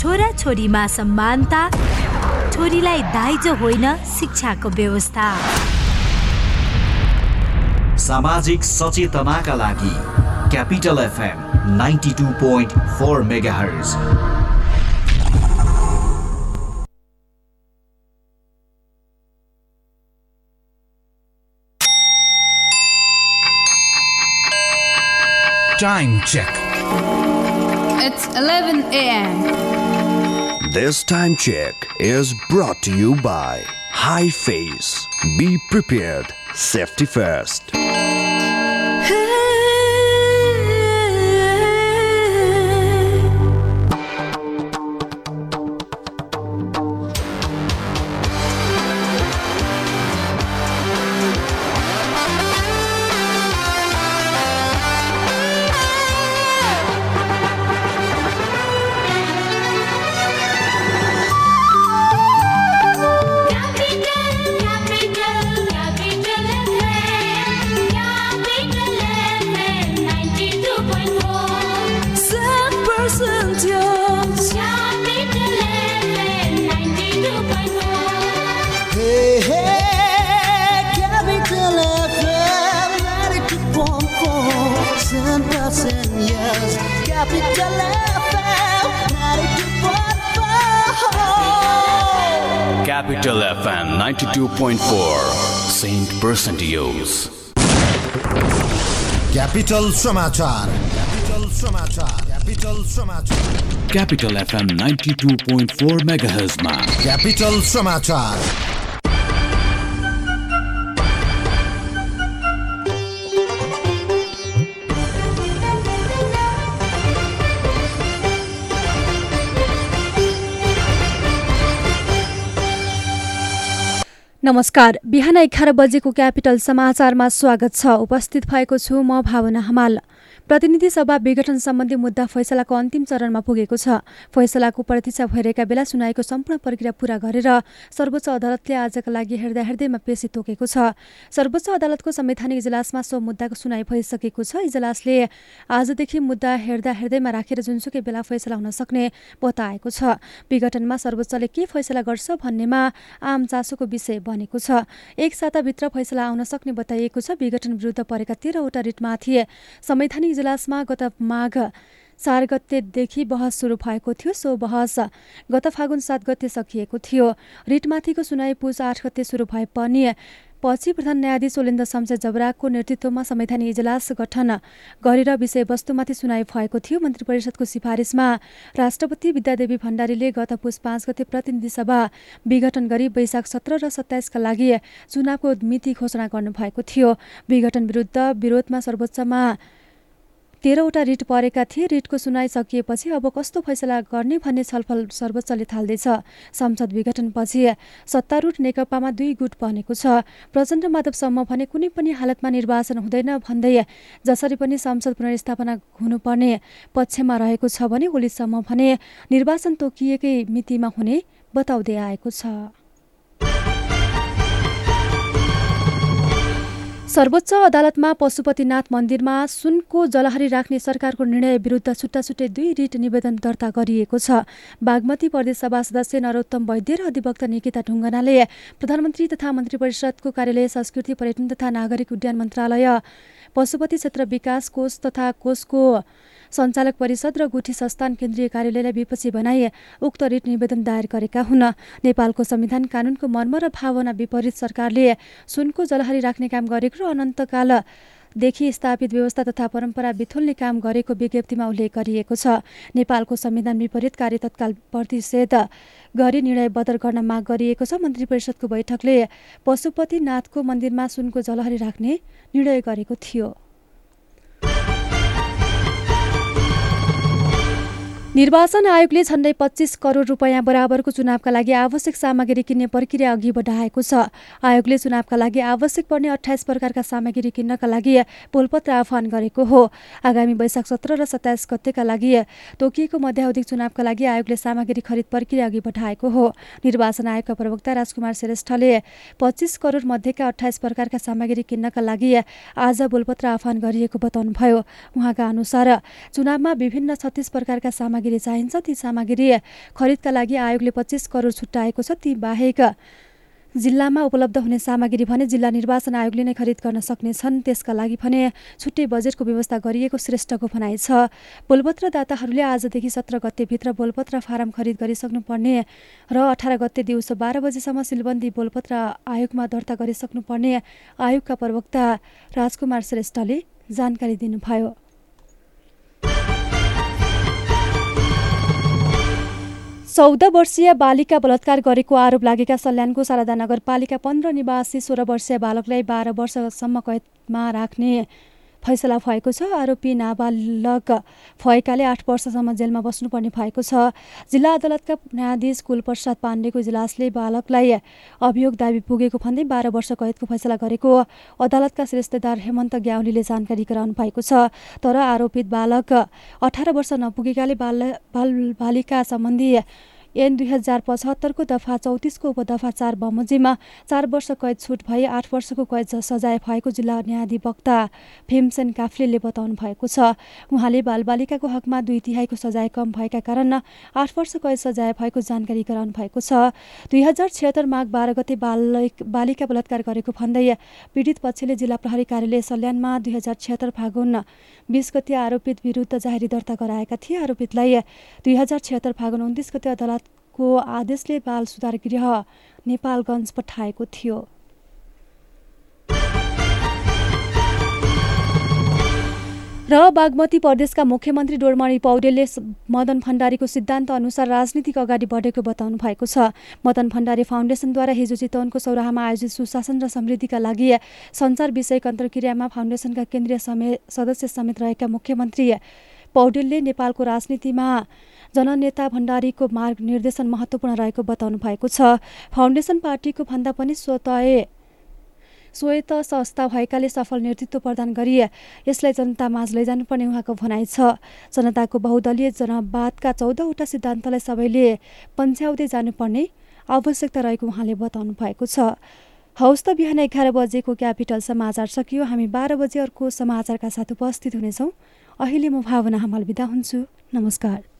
छोरा छोरीमा समानता छोरीलाई दाइजो होइन शिक्षाको व्यवस्था सामाजिक सचेतनाका लागि Capital FM ninety two point four megahertz Time check. It's 11 a.m. This time check is brought to you by High Face. Be prepared. Safety first. 92.4 Saint Percentios. Capital समाचार क्यापिटल समाचार क्यापिटल समाचार Capital FM 92.4 MHz मा Capital समाचार नमस्कार बिहान एघार बजेको capital समाचारमा स्वागत छ। उपस्थित भएको छु म भावना हमाल। प्रतिनिधि सभा विघटन सम्बन्धी मुद्दा फैसलाको अन्तिम चरणमा पुगेको छ। फैसलाको प्रतीक्षा भइरहेका बेला सुनाइको सम्पूर्ण प्रक्रिया पूरा गरेर सर्वोच्च अदालतले आजका लागि हेर्दा हेर्दैमा पेशी तोकेको छ। सर्वोच्च अदालतको संवैधानिक इजलासमा सो मुद्दाको सुनाइ भइसकेको छ। इजलासले आजदेखि मुद्दा हेर्दा हेर्दैमा राखेर जुनसुकै बेला फैसला हुन सक्ने बताएको छ। विघटनमा सर्वोच्चले के फैसला गर्छ भन्नेमा आम चासोको विषय बनेको छ। एक साताभित्र फैसला आउन सक्ने बताइएको छ। विघटन विरुद्ध परेका तेह्रवटा रिटमाथि संवैधानिक इजलासमा गत माघ चार गतेदेखि बहस सुरु भएको थियो। सो बहस गत फागुन सात गते सकिएको थियो। रिटमाथिको सुनाइ पुस आठ गते सुरु भए पनि पछि प्रधान न्यायाधीश ओलेन्द्र शमशेर जबराको नेतृत्वमा संवैधानिक इजलास गठन गरेर विषयवस्तुमाथि सुनाइ भएको थियो। मन्त्री परिषदको सिफारिसमा राष्ट्रपति विद्यादेवी भण्डारीले गत पुस पाँच गते प्रतिनिधि सभा विघटन गरी वैशाख सत्र र सत्ताइसका लागि चुनावको मिति घोषणा गर्नुभएको थियो। विघटन विरुद्ध विरोधमा सर्वोच्चमा तेह्रवटा रिट परेका थिए। रिटको सुनाइ सकिएपछि अब कस्तो फैसला गर्ने भन्ने छलफल सर्वोच्चले थाल्दैछ। संसद विघटनपछि सत्तारूढ नेकपामा दुई गुट बनेको छ। प्रचण्ड माधवसम्म भने कुनै पनि हालतमा निर्वाचन हुँदैन भन्दै जसरी पनि संसद पुनर्स्थापना हुनुपर्ने पक्षमा रहेको छ भने ओलीसम्म भने निर्वाचन तोकिएकै मितिमा हुने बताउँदै आएको छ। सर्वोच्च अदालतमा पशुपतिनाथ मन्दिरमा सुनको जलहरी राख्ने सरकारको निर्णय विरुद्ध छुट्टा छुट्टै दुई रिट निवेदन दर्ता गरिएको छ। बागमती प्रदेश सभा सदस्य नरोत्तम वैद्य र अधिवक्ता निकिता ढुङ्गनाले प्रधानमन्त्री तथा मन्त्री परिषदको कार्यालय संस्कृति पर्यटन तथा नागरिक उड्डयन मन्त्रालय पशुपति क्षेत्र विकास कोष तथा कोषको सञ्चालक परिषद र गुठी संस्थान केन्द्रीय कार्यालयलाई विपक्षी बनाई उक्त रिट निवेदन दायर गरेका हुन् नेपालको संविधान कानूनको मर्म र भावना विपरीत सरकारले सुनको जलहरी राख्ने काम गरेको र अनन्तकाल देखि स्थापित व्यवस्था तथा परम्परा बिथुल्ने काम गरेको विज्ञप्तिमा उल्लेख गरिएको छ। नेपालको संविधान विपरीत कार्य तत्काल प्रतिषेध गरी निर्णय बदल गर्न माग गरिएको छ। मन्त्री परिषदको बैठकले पशुपतिनाथको मन्दिरमा सुनको जलहरी राख्ने निर्णय गरेको थियो। निर्वाचन आयोगले झण्डै पच्चिस करोड रुपियाँ बराबरको चुनावका लागि आवश्यक सामग्री किन्ने प्रक्रिया अघि बढाएको छ। आयोगले चुनावका लागि आवश्यक पर्ने अठाइस प्रकारका सामग्री किन्नका लागि पोलपत्र आह्वान गरेको हो। आगामी वैशाख सत्र र सत्ताइस गतेका लागि तोकिएको मध्यावधिक चुनावका लागि आयोगले सामग्री खरिद प्रक्रिया अघि बढाएको हो। निर्वाचन आयोगका प्रवक्ता राजकुमार श्रेष्ठले पच्चिस करोड मध्येका अठाइस प्रकारका सामग्री किन्नका लागि आज बोलपत्र आह्वान गरिएको बताउनुभयो। उहाँका अनुसार चुनावमा विभिन्न छत्तिस प्रकारका सामग्री सामग्री चाहिन्छ। ती सामग्री खरिदका लागि आयोगले पच्चिस करोड छुट्याएको छ। ती बाहेक जिल्लामा उपलब्ध हुने सामग्री भने जिल्ला निर्वाचन आयोगले नै खरिद गर्न सक्नेछन्। त्यसका लागि भने छुट्टै बजेटको व्यवस्था गरिएको श्रेष्ठको भनाइ छ। बोलपत्र दाताहरूले आजदेखि सत्र गतेभित्र बोलपत्र फारम खरिद गरिसक्नुपर्ने र अठार गते दिउँसो बाह्र बजेसम्म सिलबन्दी बोलपत्र आयोगमा दर्ता गरिसक्नुपर्ने आयोगका प्रवक्ता राजकुमार श्रेष्ठले जानकारी दिनुभयो। चौध वर्षीय बालिका बलात्कार गरेको आरोप लागेका सल्यानको शारदा नगरपालिका पन्ध्र निवासी सोह्र वर्षीय बालकलाई बाह्र वर्षसम्म कैदमा राख्ने फैसला भएको छ। आरोपी नाबालक भएकाले आठ वर्षसम्म जेलमा बस्नुपर्ने भएको छ। जिल्ला अदालतका न्यायाधीश कुलप्रसाद पाण्डेको इजलासले बालकलाई अभियोग दाबी पुगेको भन्दै बाह्र वर्ष कैदको फैसला गरेको अदालतका श्रेष्ठदार हेमन्त ग्याउलीले जानकारी गराउनु भएको छ। तर आरोपित बालक अठार वर्ष नपुगेकाले बाल बाल बालिका सम्बन्धी एन दुई हजार पचहत्तरको दफा चौतिसको उपदफा चार बमोजिममा चार वर्ष कैद छुट भई आठ वर्षको कैद सजाय भएको जिल्ला न्यायाधिवक्ता भीमसेन काफ्लेले बताउनु भएको छ। उहाँले बालबालिकाको हकमा दुई तिहाईको सजाय कम भएका कारण आठ वर्ष कैद सजाय भएको जानकारी गराउनु भएको छ। दुई हजार छिहत्तर माघ बाह्र गते बालिक बलात्कार गरेको भन्दै पीडित पक्षले जिल्ला प्रहरी कार्यालय सल्यानमा दुई हजार छिहत्तर फागुन बिस गते आरोपित विरुद्ध जाहेरी दर्ता गराएका थिए। आरोपितलाई दुई हजार छिहत्तर फागुन उन्तिस गते अदालतको आदेशले बाल सुधार गृह नेपालगञ्ज पठाएको थियो। र बागमती प्रदेशका मुख्यमन्त्री डोरमणि पौडेलले मदन भण्डारीको सिद्धान्त अनुसार राजनीतिक अगाडि बढेको बताउनु भएको छ। मदन भण्डारी फाउन्डेसनद्वारा हिजो चितवनको सौराहामा आयोजित सुशासन र समृद्धिका लागि सञ्चार विषयक अन्तर्क्रियामा फाउन्डेसनका केन्द्रीय समे सदस्य समेत रहेका मुख्यमन्त्री पौडेलले नेपालको राजनीतिमा जननेता भण्डारीको मार्ग निर्देशन महत्त्वपूर्ण रहेको बताउनु भएको छ। फाउन्डेसन पार्टीको भन्दा पनि स्वतः स्वायत्त संस्था भएकाले सफल नेतृत्व प्रदान गरी यसलाई जनतामाझ लैजानुपर्ने उहाँको भनाइ छ। जनताको बहुदलीय जनवादका चौधवटा सिद्धान्तलाई सबैले पन्छ्याउँदै जानुपर्ने आवश्यकता रहेको उहाँले बताउनु भएको छ। हौस् त बिहान एघार बजेको क्यापिटल समाचार सकियो। हामी बाह्र बजे अर्को समाचारका साथ उपस्थित हुनेछौँ। अहिले म भावना हमाल बिदा हुन्छु। नमस्कार।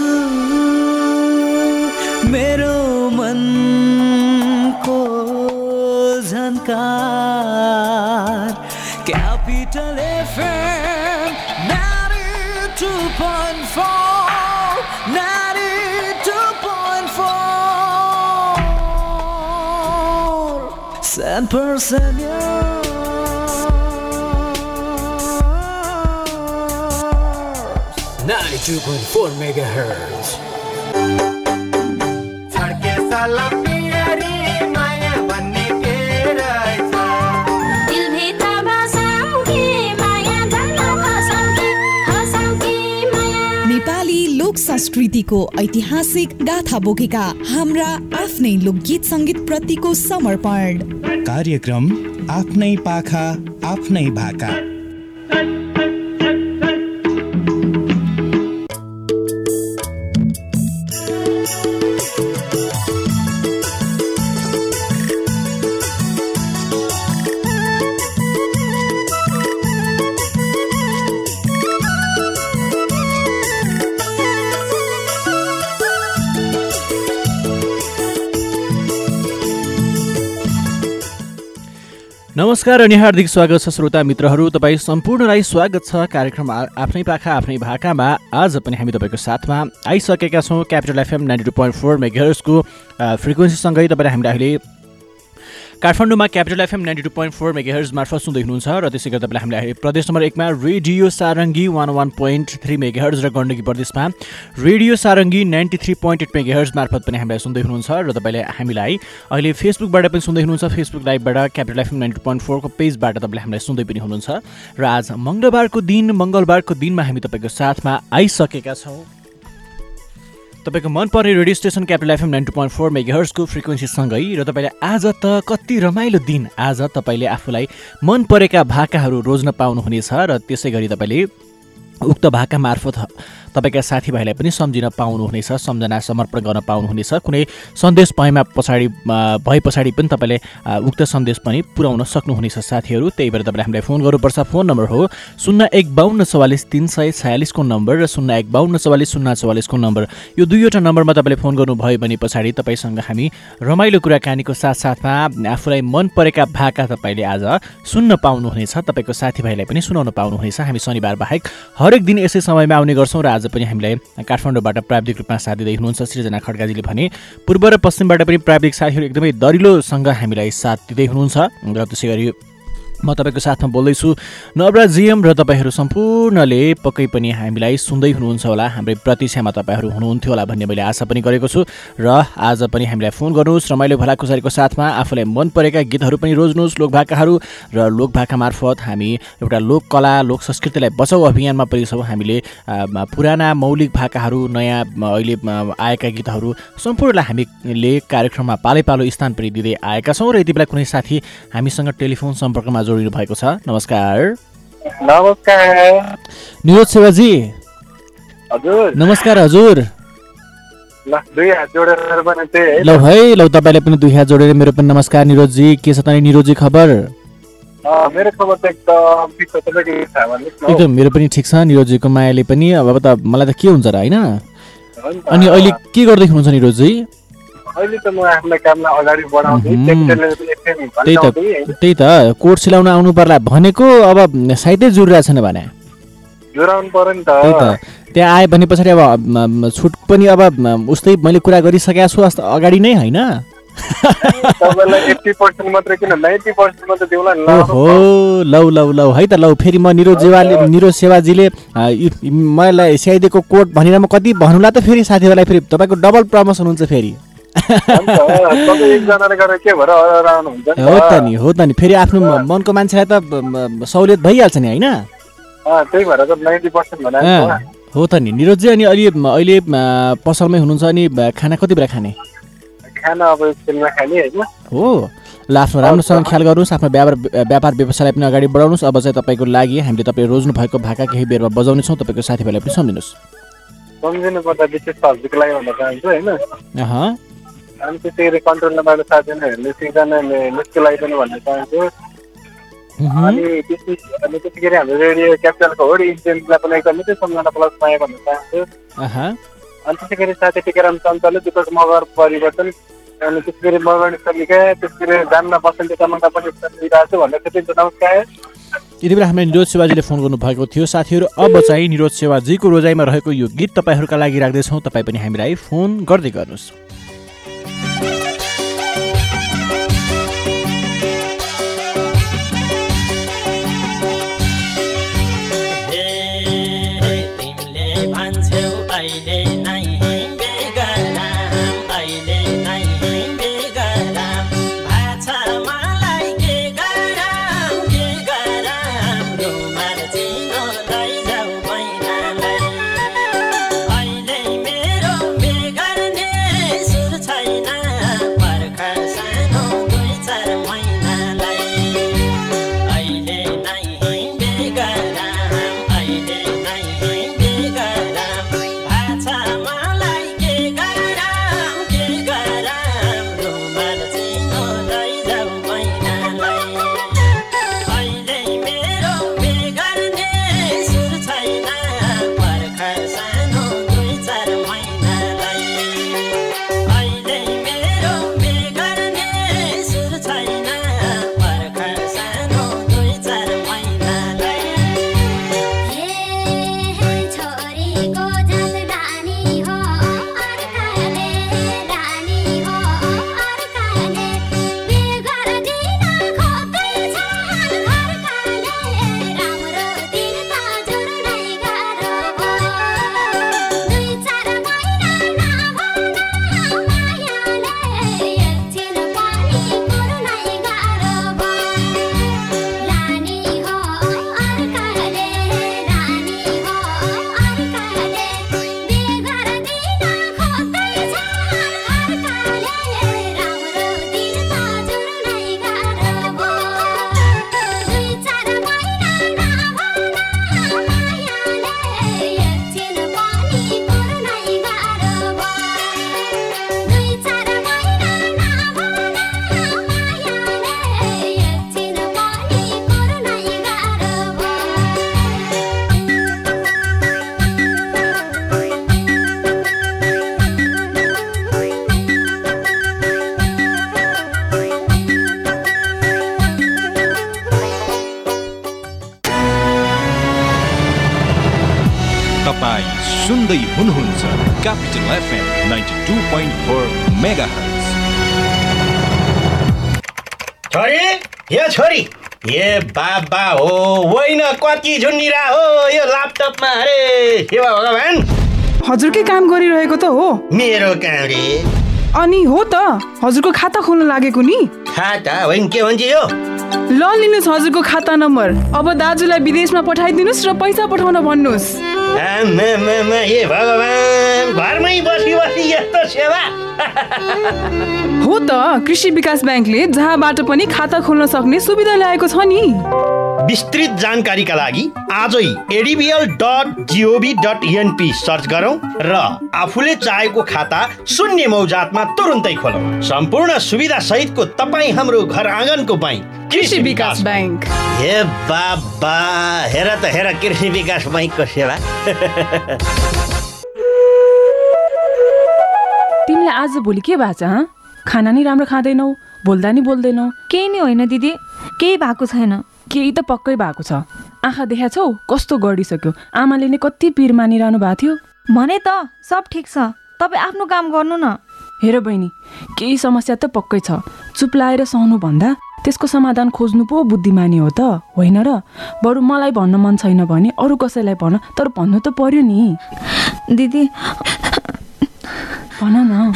कल्पन्छु मेरो मनको Jhankar Capital FM ninety two point four ninety two point four cent percent 92.4 MHz Nepali लोक संस्कृतिको ऐतिहासिक गाथा बोकेका हाम्रा आफ्नै लोकगीत सङ्गीत प्रतिको समर्पण। कार्यक्रम आफ्नै पाखा आफ्नै भाका। नमस्कार अनि हार्दिक स्वागत छ श्रोता मित्रहरू। तपाईँ सम्पूर्णलाई स्वागत छ कार्यक्रम आफ्नै पाखा आफ्नै भाकामा। आज पनि हामी तपाईँको साथमा आइसकेका छौँ Capital FM ninety two point four मेगर्सको फ्रिक्वेन्सीसँगै तपाईँले हामीले काठमाडौँमा Capital FM ninety two point four megahertz मार्फत सुन्दै हुनुहुन्छ र त्यसै गरी तपाईँले हामीलाई प्रदेश नम्बर एकमा radio Sarangi one one point three megahertz र गण्डकी प्रदेशमा radio Sarangi ninety three point eight megahertz मार्फत पनि हामीलाई सुन्दै हुनुहुन्छ र तपाईँले हामीलाई अहिले फेसबुकबाट पनि सुन्दै हुनुहुन्छ। फेसबुक लाइभबाट क्यापिटल एफएम नाइन्टी पोइन्ट फोरको पेजबाट तपाईँले हामीलाई सुन्दै पनि हुनुहुन्छ। र आज मङ्गलबारको दिन मङ्गलबारको दिनमा हामी तपाईँको साथमा आइसकेका छौँ। तपाईँको मनपर्ने radio station Capital FM nine two point four मेगाहर्सको फ्रिक्वेन्सीसँगै र तपाईँले आज त कति रमाइलो दिन आज तपाईँले आफूलाई मन परेका भाकाहरू रोज्न पाउनुहुनेछ र त्यसै गरी तपाईँले उक्त भाका मार्फत तपाईँका साथीभाइलाई पनि सम्झिन पाउनुहुनेछ सम्झना समर्पण गर्न पाउनुहुनेछ। कुनै सन्देश भएमा पछाडि भए पछाडि पनि तपाईँले उक्त सन्देश पनि पुर्याउन सक्नुहुनेछ साथीहरू। त्यही भएर तपाईँले हामीलाई फोन गर्नुपर्छ। फोन नम्बर हो शून्य एक बाहन्न चौवालिस तिन सय छयालिसको नम्बर र शून्य एक बाहन्न चौवालिस शून्य चौवालिसको नम्बर। यो दुईवटा नम्बरमा तपाईँले फोन गर्नुभयो भने पछाडि तपाईँसँग हामी रमाइलो कुराकानीको साथसाथमा आफूलाई मन परेका भाका तपाईँले आज सुन्न पाउनुहुनेछ। तपाईँको साथीभाइलाई पनि सुनाउन पाउनुहुनेछ। हामी शनिबार बाहेक हरेक दिन यसै समयमा आउने गर्छौँ र आज पनि हामीलाई काठमाडौँबाट प्राविधिक रूपमा साथ दिँदै हुनुहुन्छ सृजना खड्काजीले भने पूर्व र पश्चिमबाट पनि प्राविधिक साथीहरू एकदमै दरिलोसँग हामीलाई साथ दिँदै हुनुहुन्छ र त्यसै गरी म तपाईँको साथमा बोल्दैछु। नवरा जिएम र तपाईँहरू सम्पूर्णले पक्कै पनि हामीलाई सुन्दै हुनुहुन्छ होला। हाम्रै प्रतीक्षामा तपाईँहरू हुनुहुन्थ्यो होला भन्ने मैले आशा पनि गरेको छु। र आज पनि हामीलाई फोन गर्नुहोस् रमाइलो भलाकुसारीको साथमा आफूलाई मन परेका गीतहरू पनि रोज्नुहोस् लोकभाकाहरू। र लोकभाका मार्फत हामी एउटा लोककला लोक संस्कृतिलाई बचाउ अभियानमा पनि छौँ। हामीले पुराना मौलिक भाकाहरू नयाँ अहिले आएका गीतहरू सम्पूर्णलाई हामीले कार्यक्रममा पालै पालो स्थान पनि दिँदै आएका छौँ। र यति बेला कुनै साथी हामीसँग टेलिफोन सम्पर्कमा जोडिनु भएको छ। नमस्कार। नमस्कार। निरोज सेवाजी। हजुर। नमस्कार हजुर। ल है ल है ल तपाईँलाई पनि दुई हात जोडेर मेरो पनि नमस्कार निरोजजी के छ त निरोजी खबर? अँ, मेरो खबर त एकदम मेरो पनि ठिक छ निरोजीको मायाले पनि। अब त मलाई त के हुन्छ र होइन। अनि अहिले के गर्दै हुनुहुन्छ निरोजी त्यही त। त्यही त। कोट सिलाउन आउनु पर्ला भनेको अब साइतै जुरिरहेको छैन भने। त्यही त। त्यहाँ आयो भने पछाडि अब छुट पनि अब उस्तै मैले कुरा गरिसकेको छु अगाडि नै होइन। ओहो लौ लौ लौ। है त लौ। फेरि म निरोज जेवाले निरोज सेवाजीले मलाई स्याइदिएको कोट भनेर म कति भन्नुला त फेरि साथीहरूलाई फेरि तपाईँको डबल प्रमोसन हुन्छ फेरि। तपाईँ हो त नि हो त। नि फेरि आफ्नो मनको मान्छेलाई त सहुलियत भइहाल्छ नि होइन? हो। त नि। निरोजी अनि अलि अहिले म, पसलमै हुनुहुन्छ अनि खाना कति बेला खाने? हो। ल आफ्नो राम्रोसँग ख्याल गर्नुहोस् आफ्नो व्यापार व्यापार व्यवसायलाई पनि अगाडि बढाउनुहोस्। अब चाहिँ तपाईँको लागि हामीले तपाईँले रोज्नु भएको भाका केही बेरमा बजाउनेछौँ। तपाईँको साथीभाइलाई पनि सम्झिनुहोस्। सम्झिनु पर्दा विशेष सब्जीको लागि भन्न चाहन्छु होइन अहँ, अनि त्यसै गरी कन्ट्रोलबाट साथीहरूले सिजनले निस्को लागि पनि भन्न चाहन्छु अनि त्यसै अनि त्यसै गरी हाम्रो रेडियो क्यापिटलको होड इन्जिनलाई पनि एकदम मिठो सम्झना प्लस माया भन्न चाहन्छु अहँ, अनि त्यसै गरी साथी टिकाराम चञ्चलले दिपक मगर परिवर्तन अनि त्यसै गरी मगनी सलिका त्यसै गरी जान्न बसन्ती तामाङका पनि छु भन्न चाहन्छु नमस्कार यति बेला हामीलाई निरोज सेवाजीले फोन गर्नुभएको थियो साथीहरू अब चाहिँ निरोज सेवाजीको रोजाइमा रहेको यो गीत तपाईँहरूका लागि राख्दैछौँ तपाईँ पनि हामीलाई फोन गर्दै गर्नुहोस् हो होइन कति झुन्डिरा हो यो ल्यापटपमा अरे सेवा भगवान् हजुरकै काम गरिरहेको त हो। मेरो काम रे। अनि हो त हजुरको खाता खोल्न लागेको नि। खाता होइन के भन्छ यो? ल लिनुहोस् हजुरको खाता नम्बर। अब दाजुलाई विदेशमा पठाइदिनुहोस् र पैसा पठाउन भन्नुहोस्। ए भगवान् घरमै बसी बसी यस्तो सेवा। हो त कृषि विकास ब्याङ्कले जहाँबाट पनि खाता खोल्न सक्ने सुविधा ल्याएको छ नि। विस्तृत जानकारीका लागि आजै ADBL dot gov dot NP search गरौँ र आफूले चाहेको खाता शून्य मौजातमा तुरुन्तै खोलौँ। सम्पूर्ण सुविधा सहितको तपाईँ हाम्रो घर आँगनको बैङ्क कृषि विकास ब्याङ्क हे बाबा हेर त हेर कृषि विकास बैङ्कको सेवा। तिमीलाई आज भोलि के भएको छ हँ? खाना नि राम्रो खाँदैनौ बोल्दा नि बोल्दैनौ। केही नै होइन दिदी केही भएको छैन। केही त पक्कै भएको छ। आँखा देखा छौ कस्तो गरिसक्यो? आमाले नै कति पिर मानिरहनु भएको थियो? भने त सब ठिक छ। तपाईँ आफ्नो काम गर्नु न। हेर बहिनी केही समस्या त पक्कै छ। चुप लाएर सहनु भन्दा त्यसको समाधान खोज्नु पो बुद्धिमानी हो त होइन र? बरु मलाई भन्न मन छैन भने अरू कसैलाई भन तर भन्नु त पर्यो नि। दिदी भन न।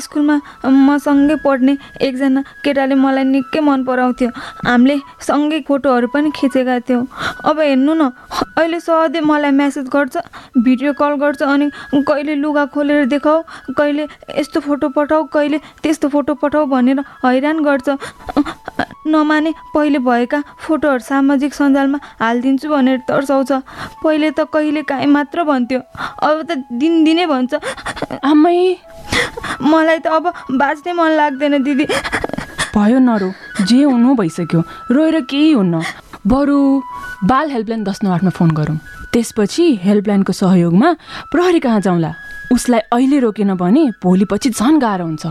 स्कुलमा मसँगै पढ्ने एकजना केटाले मलाई निकै मन पराउँथ्यो। हामीले सँगै फोटोहरू पनि खिचेका थियौँ। अब हेर्नु न अहिले सधैँ मलाई म्यासेज गर्छ भिडियो कल गर्छ अनि कहिले लुगा खोलेर देखाऊ कहिले यस्तो फोटो पठाऊ कहिले त्यस्तो फोटो पठाऊ भनेर हैरान गर्छ। नमाने पहिले भएका फोटोहरू सामाजिक सञ्जालमा हालिदिन्छु भनेर तर्साउँछ। पहिले त कहिले काहीँ मात्र भन्थ्यो अब त दिनदिनै भन्छ। आमै मलाई त अब बाँच्नै मन लाग्दैन दिदी। भयो नरो जे हुनु भइसक्यो। रोएर केही हुन्न। बरु बाल हेल्पलाइन दस नौ आठमा फोन गरौँ। त्यसपछि हेल्पलाइनको सहयोगमा प्रहरी कहाँ जाउँला? उसलाई अहिले रोकेन भने भोलिपछि झन् गाह्रो हुन्छ।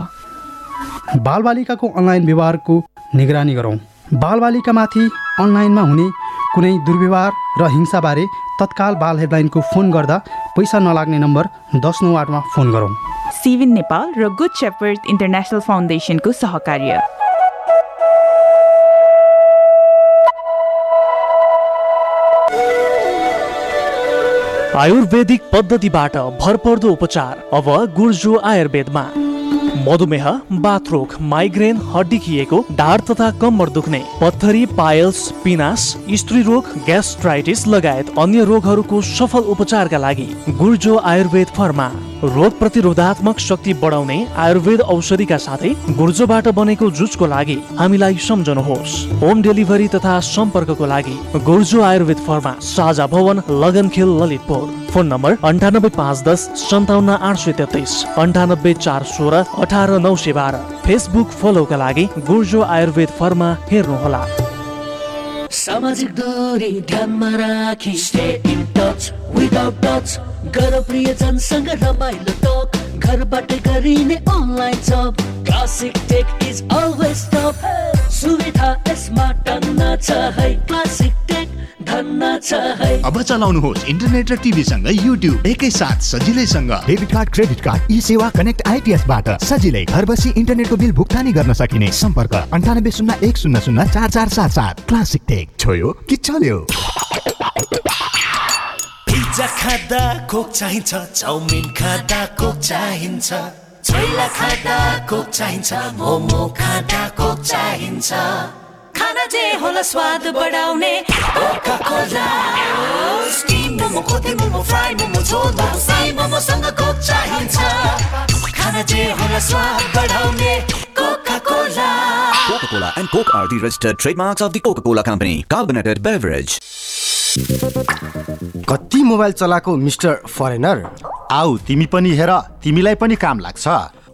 बालबालिकाको अनलाइन व्यवहारको निगरानी गरौँ। बालबालिकामाथि अनलाइनमा हुने कुनै दुर्व्यवहार र हिंसाबारे तत्काल बाल हेल्पलाइनको फोन गर्दा पैसा नलाग्ने नम्बर दस नौ आठमा फोन गरौँ। सिविन नेपाल र गुड शेपर्ड इन्टरनेसनल फाउन्डेसनको सहकार्य। आयुर्वेदिक पद्धतिबाट भरपर्दो उपचार अब गुर्जो आयुर्वेदमा। मधुमेह बाथरोग माइग्रेन हड्डी खिएको ढाड तथा कम्मर दुख्ने पत्थरी पायल्स पिनास स्त्री रोग ग्यास्ट्राइटिस लगायत अन्य रोगहरूको सफल उपचारका लागि गुर्जो आयुर्वेद फर्मा। रोग प्रतिरोधात्मक शक्ति बढाउने आयुर्वेद औषधिका साथै गुर्जोबाट बनेको जुसको लागि हामीलाई सम्झनुहोस्। होम डेलिभरी तथा सम्पर्कको लागि गुर्जो आयुर्वेद फर्मा साझा भवन लगनखेल ललितपुर। फोन नम्बर अन्ठानब्बे पाँच दस सन्ताउन्न आठ सय तेत्तिस। अन्ठानब्बे चार सोह्र अठार नौ सय बाह्र। फेसबुक फलोका लागि गुर्जो आयुर्वेद फर्मा हेर्नुहोला। सामाजिक दूरी ध्यानमा राखी stay in touch without touch गर प्रियजनसँग रमाइलो टक घरबाटै गरिने online job. Classic tech is always top सुविधा यसमा टन्न छ है। क्लासिक टेक धन्न छ है। अब चलाउनुहोस् इन्टरनेट र टिभीसँग युट्युब एकैसाथ सजिलैसँग। Debit card credit card e सेवा कनेक्ट आइपिएसबाट सजिलै घर बसी इन्टरनेटको बिल भुक्तानी गर्न सकिने। सम्पर्क अन्ठानब्बे शून्य एक शून्य शून्य चार चार सात सात। क्लासिक टेक छोयो कि चल्यो? पिज्जा खाँदा कोक चाहिन्छ चाउमिन खाँदा कोक चाहिन्छ। छोइला खाँदा कोक चाहिन्छ मोमो खाँदा कोक चाहिन्छ। खाना जे होला स्वाद बढाउने Coca-Cola and Coke are the registered trademarks of the Coca-Cola Company. Carbonated beverage. कति मोबाइल चलाएको मिस्टर फरेनर? आऊ तिमी पनि हेर तिमीलाई पनि काम लाग्छ।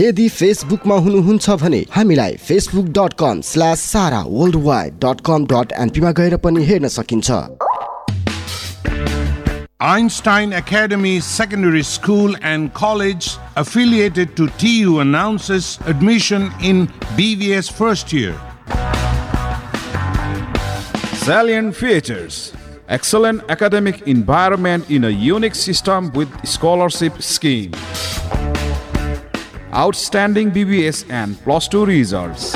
यदि फेसबुकमा हुनुहुन्छ भने हामीलाई Facebook dot com slash Sara world wide dot com dot एनपीमा गएर पनि हेर्न सकिन्छ Einstein Academy Secondary School and College, affiliated to TU, announces admission in BVS first year. Salient features excellent academic environment in a unique system with scholarship scheme. Outstanding BBS and plus 2 results.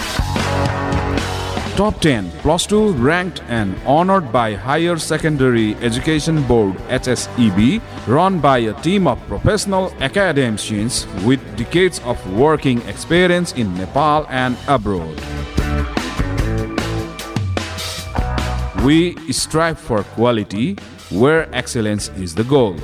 Top 10 plus 2 ranked and honored by Higher Secondary Education Board HSEB run by a team of professional academicians with decades of working experience in Nepal and abroad. We strive for quality where excellence is the goal.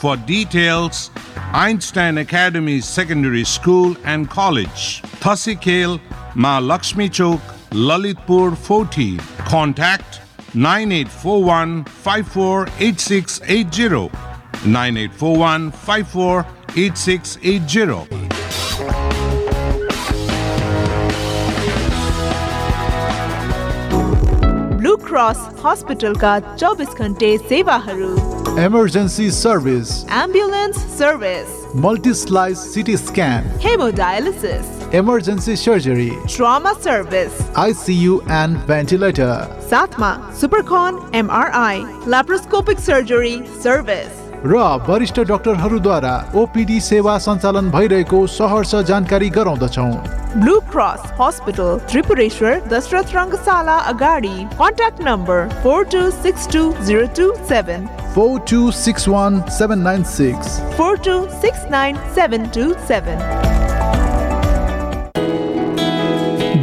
For details, Einstein Academy Secondary School and College, Thasikel, Ma Lakshmi Chowk, Lalitpur 14. Contact 9841 548680. 9841 548680. Blue cross हस्पिटलका चौबिस घन्टे सेवाहरू Emergency service ambulance service multi slice CT scan hemodialysis emergency surgery trauma service ICU and ventilator साथमा सुपरकन MRI laparoscopic surgery service र वरिष्ठ डाक्टरहरूद्वारा OPD सेवा सञ्चालन भइरहेको सहर्ष जानकारी गराउँदछौँ। Blue cross hospital Tripureshwar Dasharath Rangashala अगाडि contact number four two six two zero two seven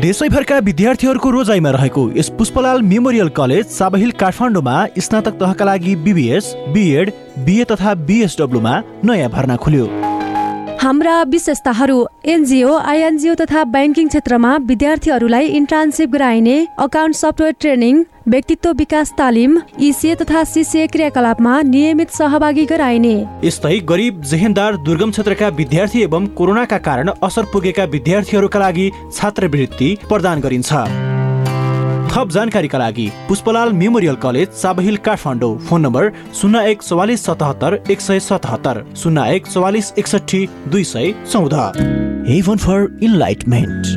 देशैभरका विद्यार्थीहरूको रोजाइमा रहेको यस पुष्पलाल मेमोरियल कलेज साबहिल काठमाडौँमा स्नातक तहका लागि बिबिएस बिएड बिए तथा बिएसडब्लुमा नयाँ भर्ना खुल्यो। हाम्रा विशेषताहरू एनजिओ आइएनजिओ तथा ब्याङ्किङ क्षेत्रमा विद्यार्थीहरूलाई इन्टर्नसिप गराइने अकाउन्ट सफ्टवेयर ट्रेनिङ व्यक्तित्व विकास तालिम इसिए तथा सिसिए क्रियाकलापमा नियमित सहभागी गराइने। यस्तै गरिब जेहेन्दार दुर्गम क्षेत्रका विद्यार्थी एवं कोरोनाका कारण असर पुगेका विद्यार्थीहरूका लागि छात्रवृत्ति प्रदान गरिन्छ। थप जानकारीका लागि Pushpalal memorial college Chabahil Kathmandu. Phone number शून्य एक चौवालिस सतहत्तर एक सय सतहत्तर शून्य एक चौवालिस एकसठी दुई सय चौध। हेभन फर इन्लाइटमेन्ट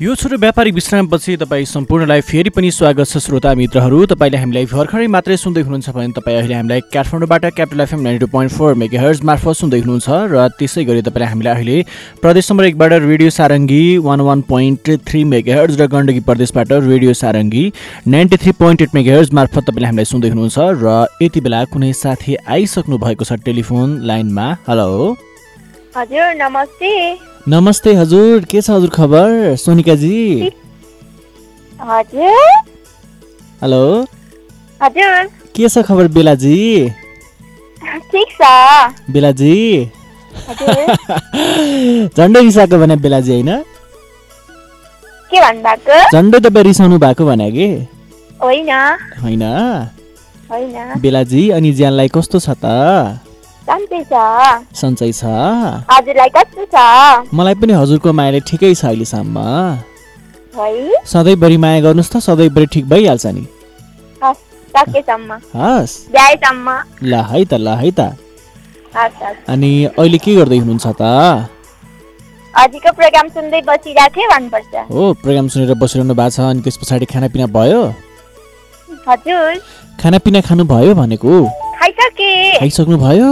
यो छोटो व्यापारिक विश्रामपछि तपाईँ सम्पूर्णलाई फेरि पनि स्वागत छ श्रोता मित्रहरू। तपाईँले हामीलाई भर्खरै मात्रै सुन्दै हुनुहुन्छ भने तपाईँ अहिले हामीलाई काठमाडौँबाट Capital FM ninety two point four megahertz मार्फत सुन्दै हुनुहुन्छ र त्यसै गरी तपाईँले हामीलाई अहिले प्रदेश नम्बर एकबाट radio Sarangi one one point three megahertz र गण्डकी प्रदेशबाट radio Sarangi ninety three point eight megahertz मार्फत तपाईँले हामीलाई सुन्दै हुनुहुन्छ र यति बेला कुनै साथी आइसक्नु भएको छ टेलिफोन लाइनमा। हेलो। हजुर नमस्ते। नमस्ते हजुर के छ हजुर खबर? सोनिकाजी हजुर। हेलो। हजुर। के छ खबर बेलाजी? ठिक छ। बेलाजी। झन्डै रिसाएको भने बेलाजी होइन? के भन्नुभएको? झन्डै तपाईँ रिसाउनु भएको भने कि? होइन। बेलाजी अनि ज्यानलाई कस्तो छ त? सन्चै छ। हजुरलाई कस्तो छ? मलाई पनि हजुरको मायाले ठिकै छ अहिलेसम्म। सधैँभरि माया गर्नुहोस् त सधैँभरि ठिक भइहाल्छ नि। ल है त ल है त। अनि अहिले के गर्दै हुनुहुन्छ त? हजुरको प्रोग्राम सुन्दै बसिरहेको थिएँ भन्नुपर्छ। हो प्रोग्राम सुनेर बसिरहनु भएको छ अनि त्यस पछाडि खानापिना भयो? हजुर। खानापिना खानु भयो भनेको? खाइसके। खाइसक्नु भयो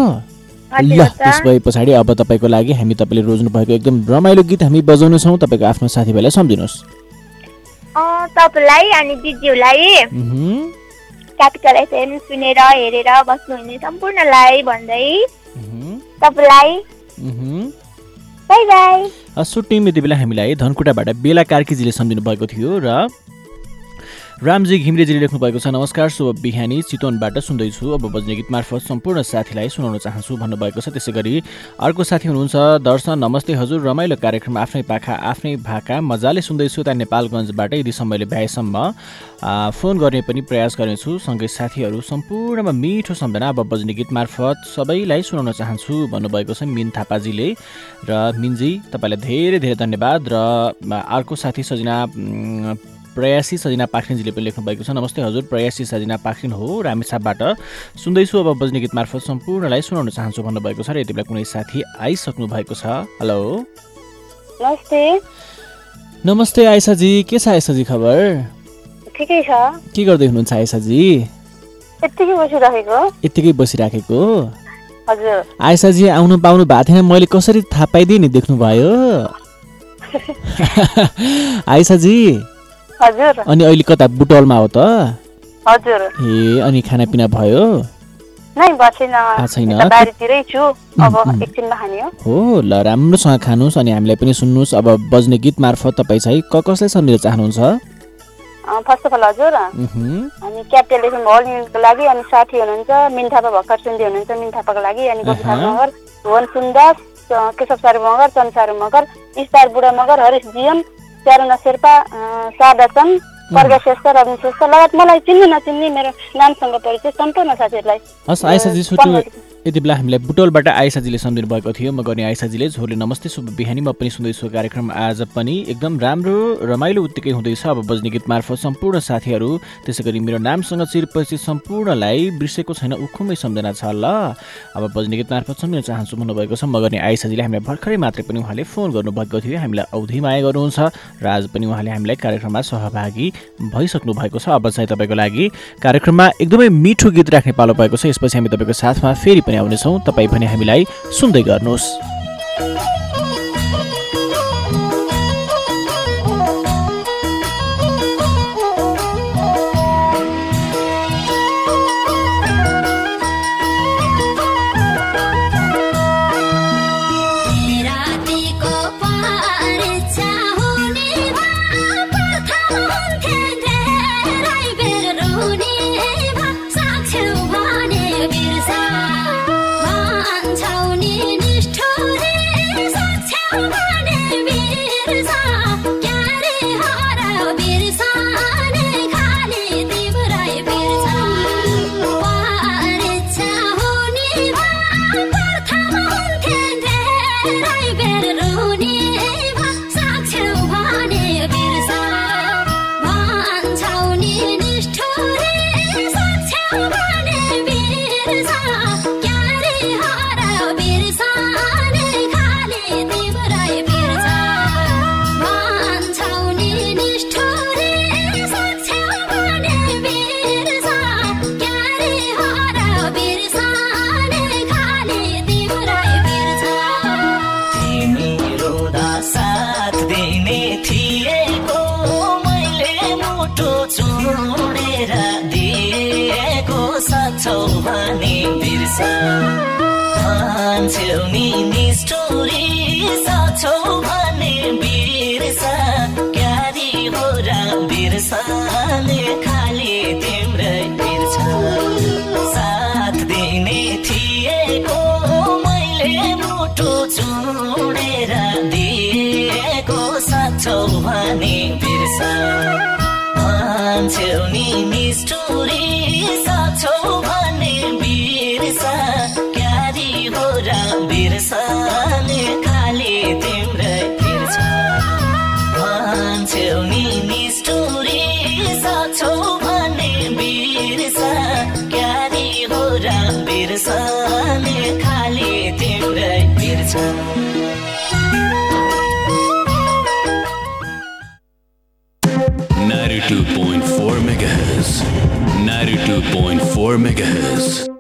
ल हो त। त्यस भए पछाडि अब तपाईँको लागि हामी तपाईँले रोज्नु भएको एकदम रमाइलो गीत हामी बजाउनेछौँ तपाईँको आफ्नो साथीभाइलाई सम्झिनुहोस् तपाईँलाई अनि दिदीहरूलाई। क्यापिटल एफएम सुनेर हेरेर बस्नुहुने सम्पूर्णलाई भन्दै तपाईँलाई। बाई बाई सुटिङ यति बेला हामीलाई धनकुटाबाट बेला कार्कीजीले सम्झिनु भएको थियो र रामजी घिम्रेजीले लेख्नु भएको छ नमस्कार शुभ बिहानी। चितवनबाट सुन्दैछु। अब बज्ने गीत मार्फत सम्पूर्ण साथीलाई सुनाउन चाहन्छु भन्नुभएको छ। त्यसै गरी अर्को साथी हुनुहुन्छ दर्शन नमस्ते हजुर। रमाइलो कार्यक्रम आफ्नै पाखा आफ्नै भाका। मजाले सुन्दैछु। यता नेपालगञ्जबाट यदि समयले भ्याएसम्म। फोन गर्ने पनि प्रयास गर्नेछु। सँगै साथीहरू सम्पूर्णमा मिठो सम्झना। अब बज्ने गीत मार्फत सबैलाई सुनाउन चाहन्छु भन्नुभएको छ मिन थापाजीले। र मिनजी तपाईँलाई धेरै धेरै धन्यवाद। र अर्को साथी सजना प्रयासी सजिना पाखरिनजीले पनि लेख्नु भएको छ। नमस्ते हजुर प्रयासी सजिना पाखरिन हो रामेछापबाट। सुन्दैछु अब बज्ने गीत मार्फत सम्पूर्णलाई सुनाउन चाहन्छु भन्नुभएको छ र यति बेला कुनै साथी आइसक्नु भएको छ। हेलो। नमस्ते। नमस्ते आयसाजी के छ आयसाजी खबर? ठिकै छ। के गर्दै हुनुहुन्छ आयसाजी? यत्तिकै बसिराखेको? हजुर। आयसाजी आउनु पाउनु भएको थिएन। मैले कसरी थाहा पाइदिएँ नि देख्नुभयो। आयसाजी हजुर। अनि अहिले कता? बुटवलमा हो त? हजुर। ए अनि खानापिना भयो? नै बसेन छैन। यता बारीतिरै छु। अब उम्, एकछिनमा खाने हो। ल राम्रोसँग खानुहोस् अनि हामीलाई पनि सुन्नुहोस्। अब बज्ने गीत मार्फत तपाईँ चाहिँ क कसलाई सम्झिन चाहनुहुन्छ? फर्स्ट अफ अल हजुर। अनि क्यापिटल एफएम होल न्युजको लागि अनि साथी हुनुहुन्छ मिन थापा भर्खर सुन्दै हुनुहुन्छ मिन थापाको लागि। अनि गोपी। मगर भुवन सुन्दास केशव सारू मगर चन्द सारू मगर स्टार बुढा मगर हरिश जियम प्यारोना शेर्पा शारदा चन्द पर्गा श्रेष्ठ रविन श्रेष्ठ लगायत मलाई चिन्ने नचिन्ने मेरो नामसँग परिचय सम्पूर्ण साथीहरूलाई। यति बेला हामीलाई बुटोलबाट आयसाजीले सम्झिनु भएको थियो। म गर्ने आयसाजीले झोले नमस्ते शुभ बिहानी। म पनि सुन्दैछु कार्यक्रम आज पनि एकदम राम्रो रमाइलो उत्तिकै हुँदैछ। अब बज्ने गीत मार्फत सम्पूर्ण साथीहरू त्यसै गरी मेरो नामसँग चिरपछि सम्पूर्णलाई बिर्सेको छैन उखुमै सम्झना छ ल। अब बज्ने गीत मार्फत सम्झिन चाहन्छु भन्नुभएको छ। म गर्ने आयसाजीले हामीलाई भर्खरै मात्रै पनि उहाँले फोन गर्नुभएको थियो। हामीलाई औधी माया गर्नुहुन्छ र आज पनि उहाँले हामीलाई कार्यक्रममा सहभागी भइसक्नु भएको छ। अब चाहिँ तपाईँको लागि कार्यक्रममा एकदमै मिठो गीत राख्ने पालो भएको छ। यसपछि हामी तपाईँको साथमा फेरि पनि आउनेछौँ। तपाईँ पनि हामीलाई सुन्दै गर्नुहोस्। tell स्टोरी the story साँचो भने बिर्सा क्यारी हो र बिर्साले खाली तिम्रै बिर्छ साथ दिने थिएको मैले मुटु चुडेर दिएको साँचो भने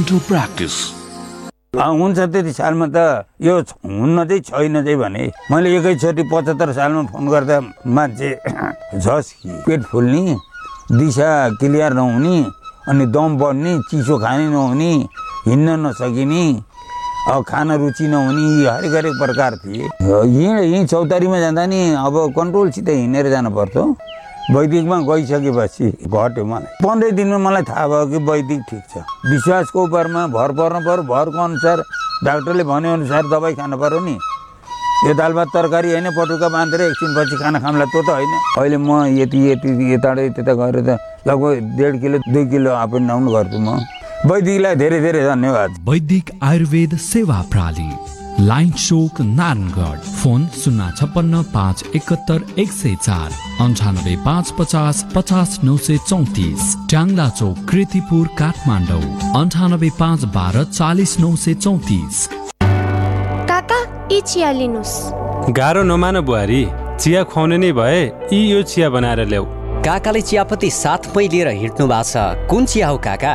डेन्टल प्र्याक्टिस हुन्छ त्यति सालमा त यो हुन्न चाहिँ छैन चाहिँ भने मैले एकैचोटि पचहत्तर सालमा फोन गर्दा मान्छे झस् पेट फुल्ने दिशा क्लियर नहुने अनि दम बढ्ने चिसो खाने नहुने हिँड्न नसकिने अब खान रुचि नहुने यी हरेक हरेक प्रकार थिए। यहीँ यहीँ चौतारीमा जाँदा नि अब कन्ट्रोलसित हिँडेर जानु पर्थ्यो वैदिकमा गइसकेपछि घट्यो मलाई। पन्ध्र दिनमा मलाई थाहा भयो कि वैदिक ठिक छ। विश्वासको उपरमा भर पर्नु पर्यो। भरको अनुसार डाक्टरले भने अनुसार दबाई खानु पर्यो नि। यो दाल भात तरकारी होइन पटुका बाँधेर एकछिनपछि खाना खामला त्यो त होइन। अहिले म यति यति यताबाट त्यता गएर त लगभग डेढ किलो दुई किलो अप एन्ड डाउन गर्छु म। वैदिकलाई धेरै धेरै धन्यवाद। वैदिक आयुर्वेद सेवा प्रणाली लाइन चोक नारायणगढ। फोन शून्य छप्पन्न पाँच एकहत्तर एक सय चार। अन्ठानब्बे पाँच पचास पचास नौ सय चौतिस। ट्याङ्ला चोक कृतिपुर काठमाडौँ। अन्ठानब्बे पाँच बाह्र चालिस नौ सय चौतिस। काका यी चिया लिनुहोस्। गाह्रो नमान बुहारी चिया खुवाउने नै भए यी यो चिया बनाएर ल्याऊ। काकाले चियापत्ती साथमै लिएर हिँड्नु भएको छ। कुन चिया हो काका?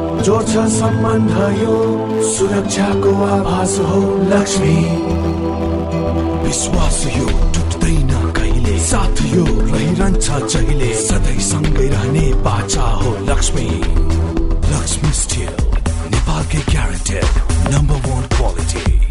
जोड्छ सम्बन्ध यो सुरक्षाको आभास हो लक्ष्मी। विश्वास यो टुट्दैन कहिले? साथ यो रहिरहन्छ जहिले? सधैँ सँगै रहने बाचा हो लक्ष्मी। लक्ष्मी स्टिल नेपालकै guaranteed number one quality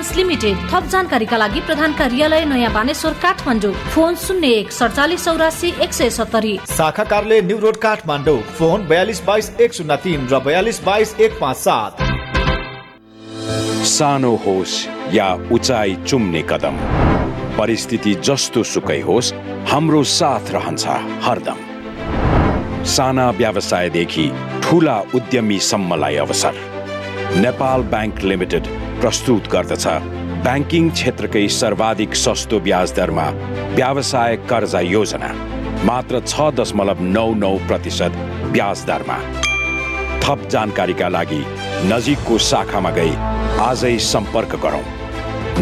limited थप जानकारीका लागि प्रधान कार्यालय नयाँ बानेश्वर काठमाडौँ। फोन शून्य एक सडचालिस चौरासी एक सय सत्तरी। शाखा कार्यालय न्यू रोड काठमाडौँ। फोन बयालिस बाइस एक शून्य तिन र बयालिस बाइस एक पाँच सात। सानो होस् या उचाइ चुम्ने कदम। परिस्थिति जस्तो सुकै होस् हाम्रो साथ रहन्छ हरदम। साना व्यवसायदेखि ठुला उद्यमीसम्मलाई अवसर। नेपाल ब्याङ्क लिमिटेड प्रस्तुत गर्दछ। ब्याङ्किङ क्षेत्रकै सर्वाधिक सस्तो ब्याज दरमा व्यवसाय कर्जा योजना मात्र छ दशमलव नौ नौ प्रतिशत ब्याज दरमा थप जानकारीका लागि नजिकको शाखामा गई आजै सम्पर्क गरौँ।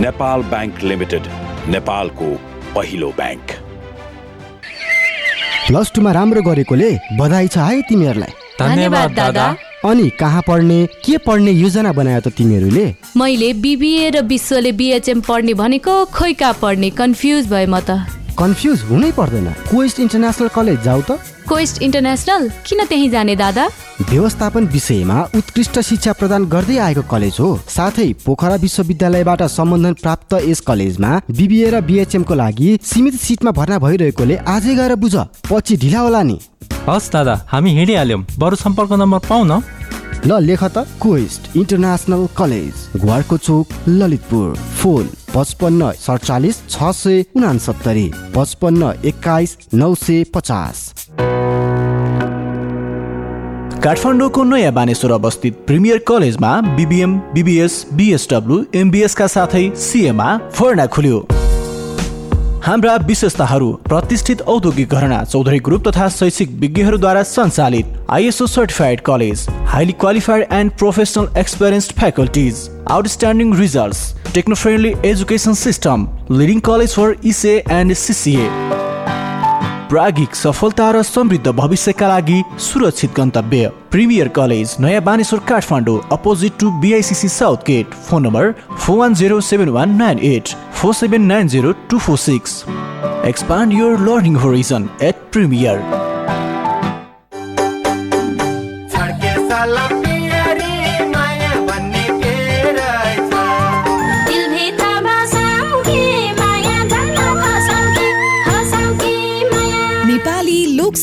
नेपाल ब्याङ्क लिमिटेड नेपालको पहिलो ब्याङ्क। प्लस टूमा राम्रो गरेकोले बधाई छ है तिमीहरूलाई। धन्यवाद, दादा। अनि कहाँ पढ्ने के पढ्ने योजना बनायो त तिमीहरूले? मैले बिबिए र विश्वले बिएचएम पढ्ने भनेको खोइ कहाँ पढ्ने कन्फ्युज भए म त। कन्फ्युज हुनै पर्दैन। क्वेस्ट इन्टरनेसनल कलेज जाऊ त। Quest international? किन त्यहीँ जाने दादा? व्यवस्थापन विषयमा उत्कृष्ट शिक्षा प्रदान गर्दै आएको कलेज हो। साथै पोखरा विश्वविद्यालयबाट सम्बन्धन प्राप्त यस कलेजमा बिबिए र बिएचएम को लागि सीमित सिटमा भर्ना भइरहेकोले आजै गएर बुझ पछि ढिला होला नि। हस् दादा हामी हिँडिहाल्यौँ। बरु सम्पर्क नम्बर पाउँ न। ल लेख त क्वेस्ट इन्टरनेसनल कलेज घुवारको चोक ललितपुर। फोन पचपन्न सडचालिस छ सय उनासत्तरी। पचपन्न एक्काइस नौ सय पचास। काठमाडौँको नयाँ बानेश्वर अवस्थित प्रिमियर कलेजमा बिबिएम बिबिएस बिएसडब्लु एमबिएसका साथै सिएमा फर्ना खुल्यो। हाम्रा विशेषताहरू प्रतिष्ठित औद्योगिक घरना चौधरी ग्रुप तथा शैक्षिक विज्ञहरूद्वारा सञ्चालित ISO certified college highly qualified and professional experienced faculties outstanding results techno friendly education system leading college for ECA and CCA प्रागिक सफलता र समृद्ध भविष्यका लागि सुरक्षित गन्तव्य। Premier college Naya Baneshwor Kathmandu opposite to BICC south gate. Phone number four one zero seven one nine eight four seven nine zero two four six. Expand your learning horizon at premier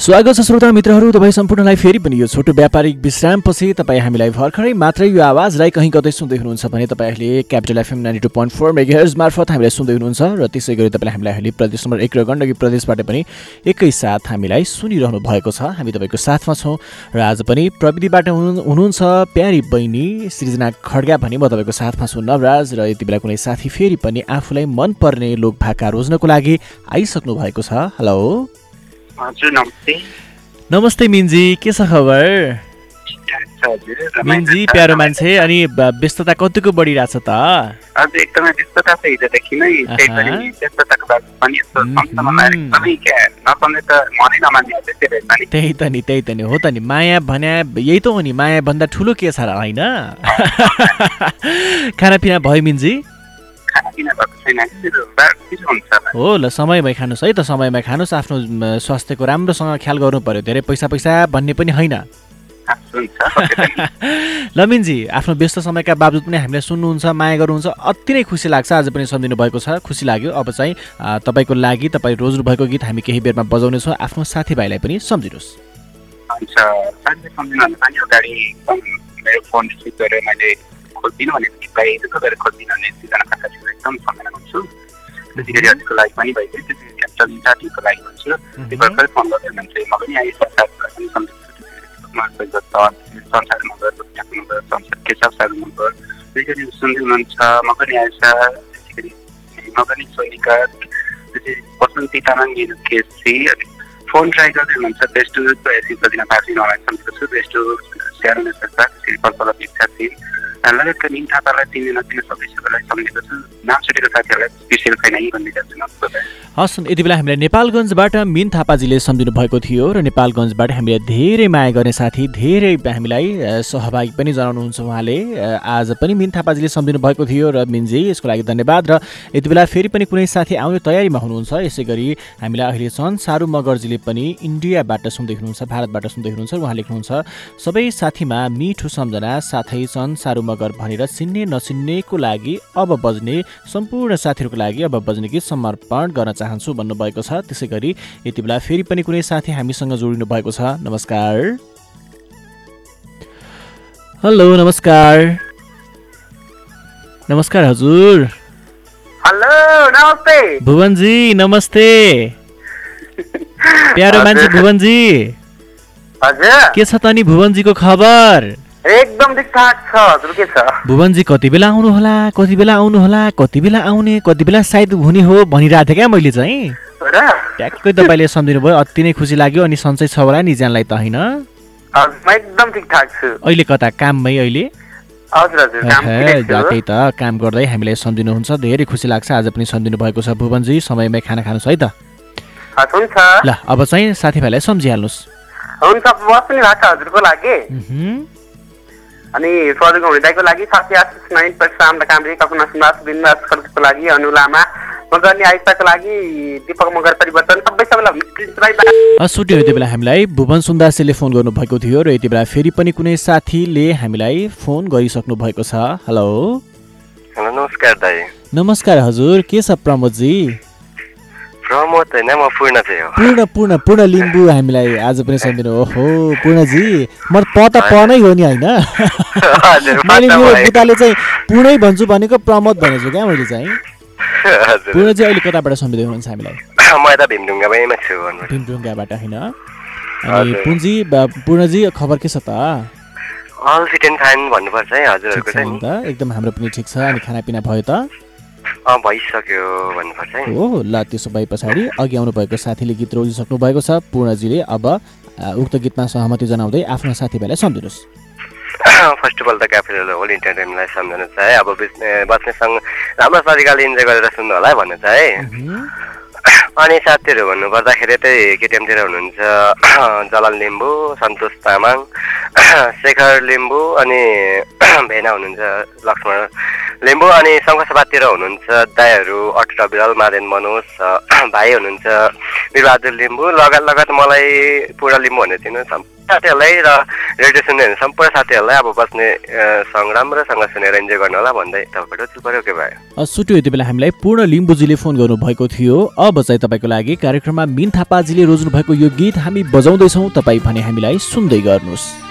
स्वागत छ श्रोता मित्रहरू तपाईँ सम्पूर्णलाई फेरि पनि यो छोटो व्यापारिक विश्रामपछि तपाईँ हामीलाई भर्खरै मात्रै यो आवाजलाई कहीँ कतै सुन्दै हुनुहुन्छ भने तपाईँहरूले Capital FM ninety two point four megahertz मार्फत हामीलाई सुन्दै हुनुहुन्छ र त्यसै गरी तपाईँले हामीलाई अहिले प्रदेश नम्बर एक र गण्डकी प्रदेशबाट पनि एकैसाथ हामीलाई सुनिरहनु भएको छ। हामी तपाईँको साथमा छौँ र आज पनि प्रविधिबाट हुनु हुनुहुन्छ प्यारी बहिनी सृजना खड्गा भने म तपाईँको साथमा छु नवराज र यति बेला कुनै साथी फेरि पनि आफूलाई मनपर्ने लोक भाका रोज्नको लागि आइसक्नु भएको छ। हेलो। हजुर नमस्ते नमस्ते मिन्जी के छ खबर? मिन्जी प्यारो मान्छे अनि व्यस्तता कतिको बढिरहेछ त? हजुर एकदमै व्यस्तता छ हिजोदेखि नै त्यही पनि व्यस्तताको बाद पनि यस्तो सँगसँगै आएर एकदमै क्या नसम्झे त मनै नमान्ने त्यही त नि त्यही त नि हो त नि माया भन्या यही त हो नि माया भन्दा ठुलो के छ र होइन? खानापिना भयो मिन्जी? हो ल समयमै खानुहोस् है त समयमै खानुहोस्। आफ्नो स्वास्थ्यको राम्रोसँग ख्याल गर्नु पर्यो धेरै पैसा पैसा भन्ने पनि होइन। हुन्छ ल मिन्जी आफ्नो व्यस्त समयका बावजुद पनि हामीलाई सुन्नुहुन्छ माया गर्नुहुन्छ। अति नै खुसी लाग्छ आज पनि सम्झिनु भएको छ। खुसी लाग्यो। अब चाहिँ तपाईँको लागि तपाईँ रोज्नु भएको गीत हामी केही बेरमा बजाउनेछौँ। आफ्नो साथीभाइलाई पनि सम्झिनुहोस्। मेरो फोन रिसिभ गरेर मैले खोजिदिनु रिप्लाई दुःख गरेर खोजिदिनु भने दुईजना साथीहरू एकदम सम्झना हुन्छु त्यसै गरी हजुरको लागि पनि भइसक्यो त्यसै गरी क्याप्टन साथीको लागि भन्छु त्यो भर्खरै फोन गर्दै हुनुहुन्छ म पनि अहिले साथीहरूलाई पनि सम्झिन्छु संसार मगर मगर संसार केशव सागर मगर त्यसै गरी सुन्दै हुनुहुन्छ म पनि आएछ त्यसै गरी म पनि सोनिका त्यसै बसन्ती तामाङ केसी अनि फोन ट्राई गर्दै हुनुहुन्छ बेस्ट टु सिद्धिन पार्टी उहाँलाई सम्झेको छु best to Sharon Sherpa Shri Kalpana इच्छा थिइन् लगायतका निम थापालाई चिन्ने नचिने सदस्यहरूलाई सम्झेको छु नाम छुटेको साथीहरूलाई हस् यति बेला हामीलाई नेपालगञ्जबाट मिन थापाजीले सम्झिनु भएको थियो र नेपालगञ्जबाट हामीले धेरै माया गर्ने साथी धेरै हामीलाई सहभागी पनि जनाउनुहुन्छ उहाँले। आज पनि मिन थापाजीले सम्झिनु भएको थियो र मिनजी यसको लागि धन्यवाद र यति बेला फेरि पनि कुनै साथी आउने तयारीमा हुनुहुन्छ यसै गरी हामीलाई अहिले छन् सारू मगर्जीले पनि इन्डियाबाट सुन्दै हुनुहुन्छ भारतबाट सुन्दै हुनुहुन्छ उहाँ लेख्नुहुन्छ सबै साथीमा मिठो सम्झना साथै छन् सारू मगर भनेर चिन्ने नचिन्नेको लागि अब बज्ने सम्पूर्ण साथीहरूको लागि अब बज्ने गीत समर्पण गर्न चाहन्छु भन्नुभएको छ। त्यसै गरी यति बेला फेरि पनि कुनै साथी हामीसँग जोडिनु भएको छ। नमस्कार। हेलो नमस्कार। नमस्कार हजुर। हेलो नमस्ते। भुवनजी नमस्ते। प्यारो मान्छे। भुवनजी। हजुर। के छ त नि भुवनजीको खबर? एकदम ठिकठाक छ हजुर के छ? भुवनजी कति बेला आउनु होला कति बेला आउनु होला कति बेला आउने? कति बेला सायद हुने हो भनिरहेको थिएँ क्या मैले चाहिँ? ट्याक्कै तपाईँले सम्झिनु भयो अति नै खुसी लाग्यो अनि सन्चै छ होला नि जानलाई त होइन? एकदम ठिकठाक छु। अहिले कता? काममै अहिले। त्यही त काम गर्दै हामीलाई सम्झिनुहुन्छ। धेरै खुसी लाग्छ आज पनि सम्झिनु भएको छ भुवनजी समयमै खाना खानुहोस् है त। ल अब चाहिँ साथीभाइलाई सम्झिहाल्नुहोस्। हुन्छ बस्नु भएको हजुरको लागि। अनि सजुको हृदयको लागि साथी आशिष नाइन परशुराम कामरी कल्पना सुन्दास बिन्दास खर्चको लागि अनु लामा मगर्नी लागि दीपक मगर परिवर्तन सबै सबैलाई सुट्यो यति बेला हामीलाई भुवन सुन्दासले फोन गर्नुभएको थियो र यति बेला फेरि पनि कुनै साथीले हामीलाई फोन गरिसक्नु भएको छ। हेलो हेलो नमस्कार दाई। नमस्कार हजुर के छ प्रमोदजी? प्रमोद होइन म पूर्ण चाहिँ हो पूर्ण पूर्ण पूर्ण लिम्बू हामीलाई आज पनि सम्झिनु ओहो पूर्णजी म प त प नै हो नि होइन? मैले मेरो। बुताले चाहिँ पूर्णै भन्छु भनेको प्रमोद भनेछु क्या मैले चाहिँ। पूर्णजी अहिले कताबाट सम्झिँदै हुनुहुन्छ हामीलाई? म यता भीमढुङ्गामा छु भीमढुङ्गाबाट होइन? अनि। पुन्जी पूर्णजी खबर के छ त? अल फिट एन्ड फाइन भन्नुपर्छ है हजुरहरूको छ त एकदम हाम्रो पनि ठिक छ अनि खानापिना भयो त। भइसक्यो भन्नुपर्छ है। हो ल त्यसो भए पछाडि अघि आउनु भएको साथीले गीत रोजिसक्नु भएको छ। पूर्णजीले अब उक्त गीतमा सहमति जनाउँदै आफ्नो साथीभाइलाई सम्झिनुहोस्। फर्स्ट अफ अल त क्यापिटल होल इन्टरटेनमेन्टलाई सम्झनु छ है। अब बस्नेसँग राम्रो तरिकाले इन्जोय गरेर सुन्नु होला है भन्नु छ है। अनि साथीहरू भन्नुपर्दाखेरि चाहिँ केटिएमतिर हुनुहुन्छ जलाल लिम्बू सन्तोष तामाङ शेखर लिम्बू अनि भेना हुनुहुन्छ लक्ष्मण लिम्बू अनि शङ्खसभातिर हुनुहुन्छ दाईहरू अटुटा बिराल मादेन मनोज भाइ हुनुहुन्छ वीरबहादुर लिम्बू लगायत लगायत मलाई पुरा लिम्बू चिन्नु सम्पूर्ण साथीहरूलाई र रेडियो सुन्ने सम्पूर्ण साथीहरूलाई अब बस्ने सङ्ग राम्रोसँग सुनेर इन्जोय गर्नु होला भन्दै तपाईँबाट चुप पऱ्यो के भयो? सुट्यो यति बेला हामीलाई पूर्ण लिम्बुजीले फोन गर्नुभएको थियो। अब चाहिँ तपाईँको लागि कार्यक्रममा मिन थापाजीले रोज्नु भएको यो गीत हामी बजाउँदैछौँ। तपाईँ भने हामीलाई सुन्दै गर्नुहोस्।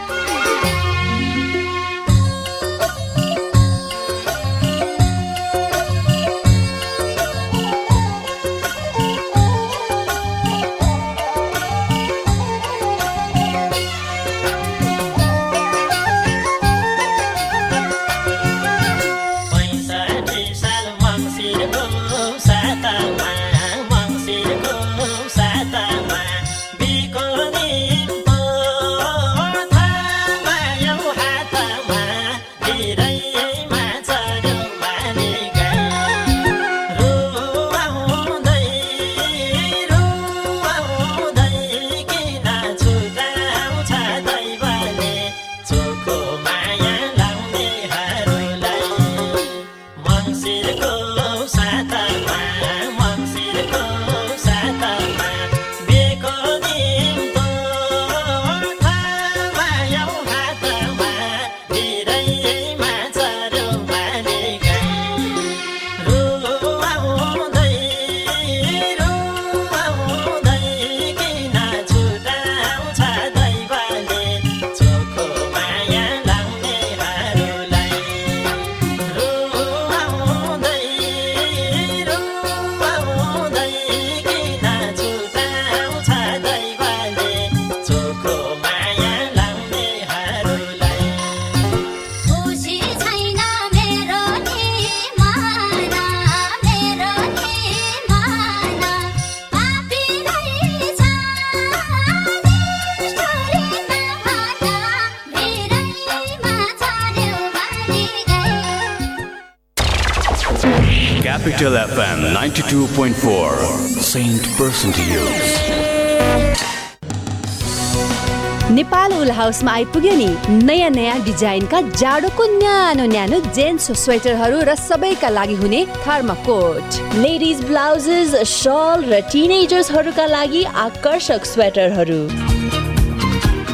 नयाँ डिजाइनका जाडोको न्यानो न्यानो जेन्ट्स स्वेटरहरू र सबैका लागि हुने थर्माकोट लेडिज ब्लाउजेस सल र टिनेजर्सहरूका लागि आकर्षक स्वेटरहरू।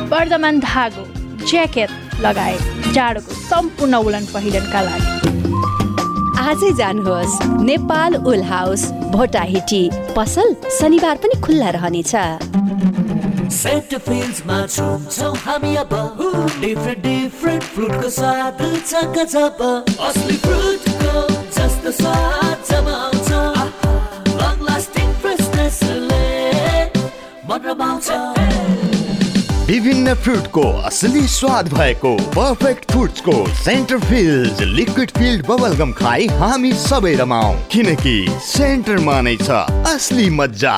वर्धमान धागो ज्याकेट लगायत जाडोको सम्पूर्ण उलन पहिरनका लागि। आजै जानुहोस् नेपाल उल हाउस भोटाहिटी। पसल शनिबार पनि खुल्ला रहनेछ। सेन्ट फिल्ड्समा छुन्छौँ हामी अब डिफ्रेन्ट असली फ्रुटको जस्तो स्वाद जब लङ लास्टिङ फ्रेसनेसले मन भएको perfect फ्रुट्सको centre filled liquid filled bubblegum खाई हामी सबै रमाऊ किनकि सेन्टरमा नै छ असली मजा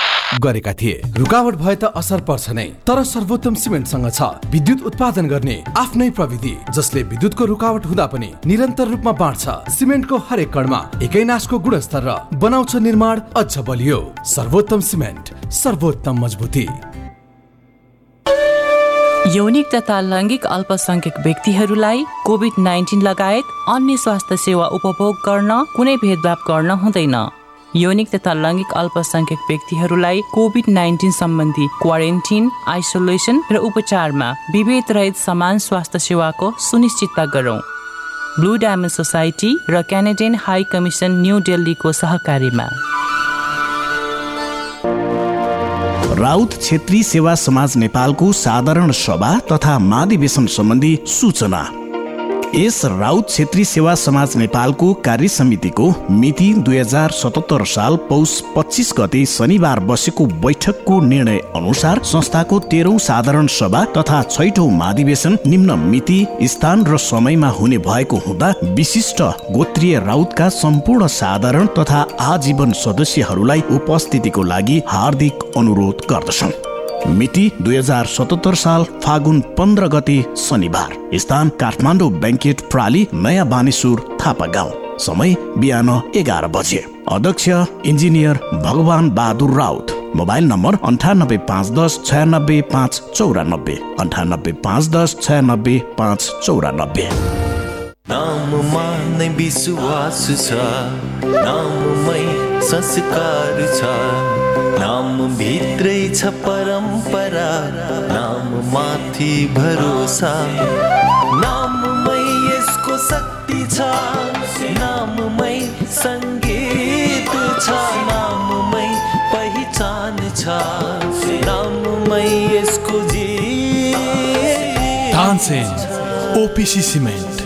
गरेका थिए। रुकावट भए त असर पर्छ नै तर सर्वोत्तम सिमेन्टसँग छ। विद्युत उत्पादन गर्ने आफ्नै प्रविधि जसले विद्युतको रुकावट हुँदा पनि निरन्तर रूपमा बाँड्छ। सिमेन्टको हरेक कणमा एकै नासको गुणस्तर र बनाउँछ निर्माण अझ बलियो। सर्वोत्तम सिमेन्ट सर्वोत्तम मजबुती। यौनिक तथा लैङ्गिक अल्पसंख्यक व्यक्तिहरूलाई कोभिड नाइन्टिन लगायत अन्य स्वास्थ्य सेवा उपभोग गर्न कुनै भेदभाव गर्न हुँदैन। यौनिक तथा लैङ्गिक अल्पसंख्यक व्यक्तिहरूलाई कोभिड नाइन्टिन सम्बन्धी क्वारेन्टिन आइसोलेसन र उपचारमा विभेद रहित समान स्वास्थ्य सेवाको सुनिश्चितता गरौँ। ब्लू डायमन्ड सोसाइटी र क्यानाडियन हाई कमिसन न्यू दिल्लीको सहकारीमा राउत क्षेत्री सेवा समाज नेपालको साधारण सभा तथा महाधिवेशन सम्बन्धी सूचना। यस राउत क्षेत्री सेवा समाज नेपालको कार्य समितिको मिति दुई हजार सतहत्तर साल पौष पच्चिस गते शनिबार बसेको बैठकको निर्णय अनुसार संस्थाको तेह्रौं साधारण सभा तथा छैठौं महाधिवेशन निम्न मिति स्थान र समयमा हुने भएको हुँदा विशिष्ट गोत्रीय राउतका सम्पूर्ण साधारण तथा आजीवन सदस्यहरूलाई उपस्थितिको लागि हार्दिक अनुरोध गर्दछौँ मिति दुई हजार सतहत्तर साल फागुन पन्ध्र गते शनिबार। स्थान काठमाडौँ ब्याङ्केट प्राली नयाँ बानेश्वर थापा गाउँ। समय बिहान एघार बजे। अध्यक्ष इन्जिनियर भगवान बहादुर राउत। मोबाइल नम्बर अन्ठानब्बे पाँच दस छयानब्बे पाँच चौरानब्बे। अन्ठानब्बे पाँच दस छयानब्बे पाँच चौरानब्बे। नाममा नै विश्वास छ। नाममै संस्कार छ। नाम भित्रै छ परम्परा नाम माथि भरोसा। नाममै यसको शक्ति छ नाममै सङ्गीत छ नाममै पहिचान छ नाममै यसको जी ओपिसी सिमेन्ट।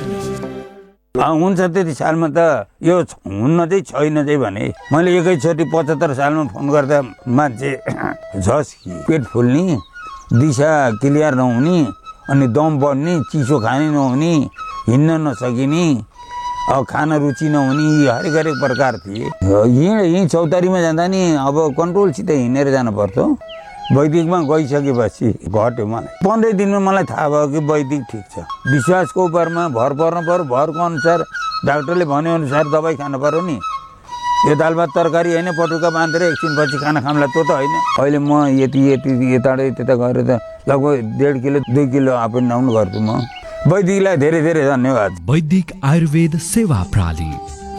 हुन्छ त्यति सालमा त यो हुन्न चाहिँ छैन चाहिँ भने मैले एकैचोटि पचहत्तर सालमा फोन गर्दा मान्छे झस् पेट फुल्ने दिशा क्लियर नहुने अनि दम बढ्ने चिसो खाने नहुने हिँड्न नसकिने अब खान रुचि नहुने यी हरेक हरेक प्रकार थिए। यहीँ यहीँ चौतारीमा जाँदा नि अब कन्ट्रोलसित हिँडेर जानुपर्छ वैदिकमा गइसकेपछि घट्यो मलाई। पन्ध्र दिनमा मलाई थाहा भयो कि वैदिक ठिक छ। विश्वासको उपरमा भर पर्नु पऱ्यो भरको अनुसार डाक्टरले भनेअनुसार दबाई खानु पऱ्यो नि। यो दाल भात तरकारी होइन पटुका बाँधेर एकछिनपछि खाना खामला त्यो त होइन। अहिले म यति यति यताबाट त्यता गएर त लगभग डेढ किलो दुई किलो अप एन्ड डाउन गर्छु म। वैदिकलाई धेरै धेरै धन्यवाद। वैदिक आयुर्वेद सेवा प्रणाली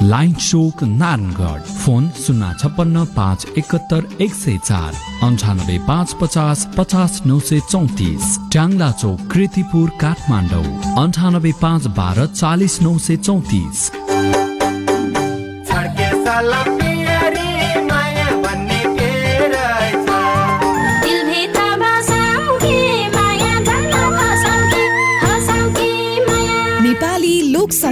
लाइन चोक नारायणगढ। फोन शून्य छप्पन्न पाँच एकहत्तर एक सय चार। अन्ठानब्बे पाँच पचास पचास नौ सय चौतिस। ट्याङ्ला चौक कृतिपुर काठमाडौँ। अन्ठानब्बे पाँच बाह्र चालिस नौ सय चौतिस।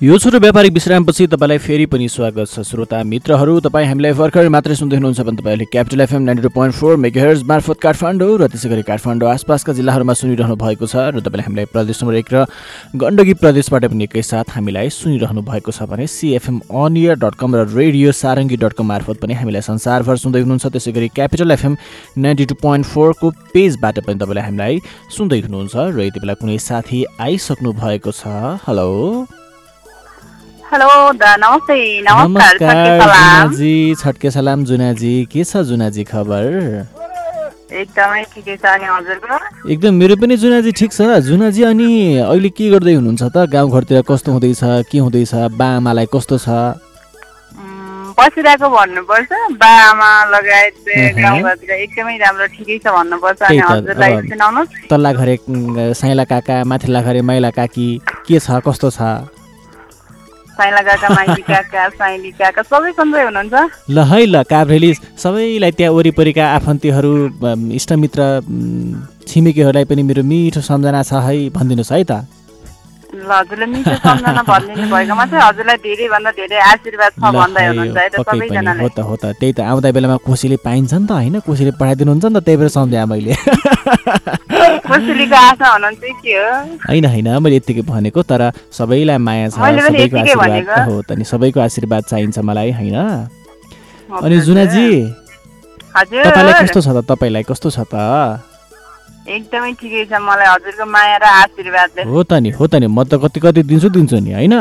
यो छोटो व्यापारिक विश्रामपछि तपाईँलाई फेरि पनि स्वागत छ। श्रोता मित्रहरू तपाईँ हामीलाई भर्खर मात्रै सुन्दै हुनुहुन्छ भने तपाईँहरूले capital FM ninety two point four megahertz मार्फत काठमाडौँ र त्यसै गरी काठमाडौँ आसपासका जिल्लाहरूमा सुनिरहनु भएको छ र तपाईँले हामीलाई प्रदेश नम्बर एक र गण्डकी प्रदेशबाट पनि एकैसाथ हामीलाई सुनिरहनु भएको छ भने CFM on air dot com र रेडियो सारङ्गी डट कम मार्फत पनि हामीलाई संसारभर सुन्दै हुनुहुन्छ। त्यसै गरी capital FM ninety two point फोरको पेजबाट पनि तपाईँले हामीलाई सुन्दै हुनुहुन्छ र यति बेला कुनै साथी आइसक्नु भएको छ। हेलो हेलो नमस्ते नमस्कार जुनाजी छट्के सलाम जुनाजी। के छ जुनाजी खबर? एकदमै ठिकै छ अनि हजुरको? एकदम मेरो पनि जुनाजी ठिक छ जुनाजी अनि अहिले के गर्दै हुनुहुन्छ त? गाउँघरतिर कस्तो हुँदैछ? के हुँदैछ? बा आमालाई कस्तो छ? बसिरहेको भन्नुपर्छ। बा आमा लगायत। गाउँघरतिर एकदमै राम्रो ठिकै छ भन्नुपर्छ अनि हजुरलाई अब सुनाउनुहोस्। तल्ला घरे साइला काका माथिल्ला घरे माइला काकी के छ कस्तो छ? ल है ल काभ्रेली सबैलाई त्यहाँ वरिपरिका आफन्तीहरू इष्टमित्र छिमेकीहरूलाई पनि मेरो मिठो सम्झना छ है भनिदिनुहोस् है त। ल हजुरले मिठो सम्झना भनिदिनु भएकोमा चाहिँ हजुरलाई धेरैभन्दा धेरै आशीर्वाद छ ल भन्दै है, हुनुहुन्छ है त सबैजनाले। हो त हो त। त्यही त आउँदा बेलामा कोसीले पाइन्छ नि त होइन? कोसीले पठाइदिनुहुन्छ नि त त्यही भएर सम्झेँ मैले। खुसीलीको आशा हुनुहुन्छ कि के हो? होइन होइन मैले यत्तिकै भनेको तर सबैलाई माया छ सबैको आशीर्वाद। हो त नि सबैको आशीर्वाद चाहिन्छ मलाई होइन? अनि जुनाजी तपाईँलाई कस्तो छ त तपाईँलाई कस्तो छ त? एकदमै ठिकै छ मलाई हजुरको माया र आशीर्वादले हो त नि हो त नि म त कति कति दिन्छु दिन्छु नि होइन?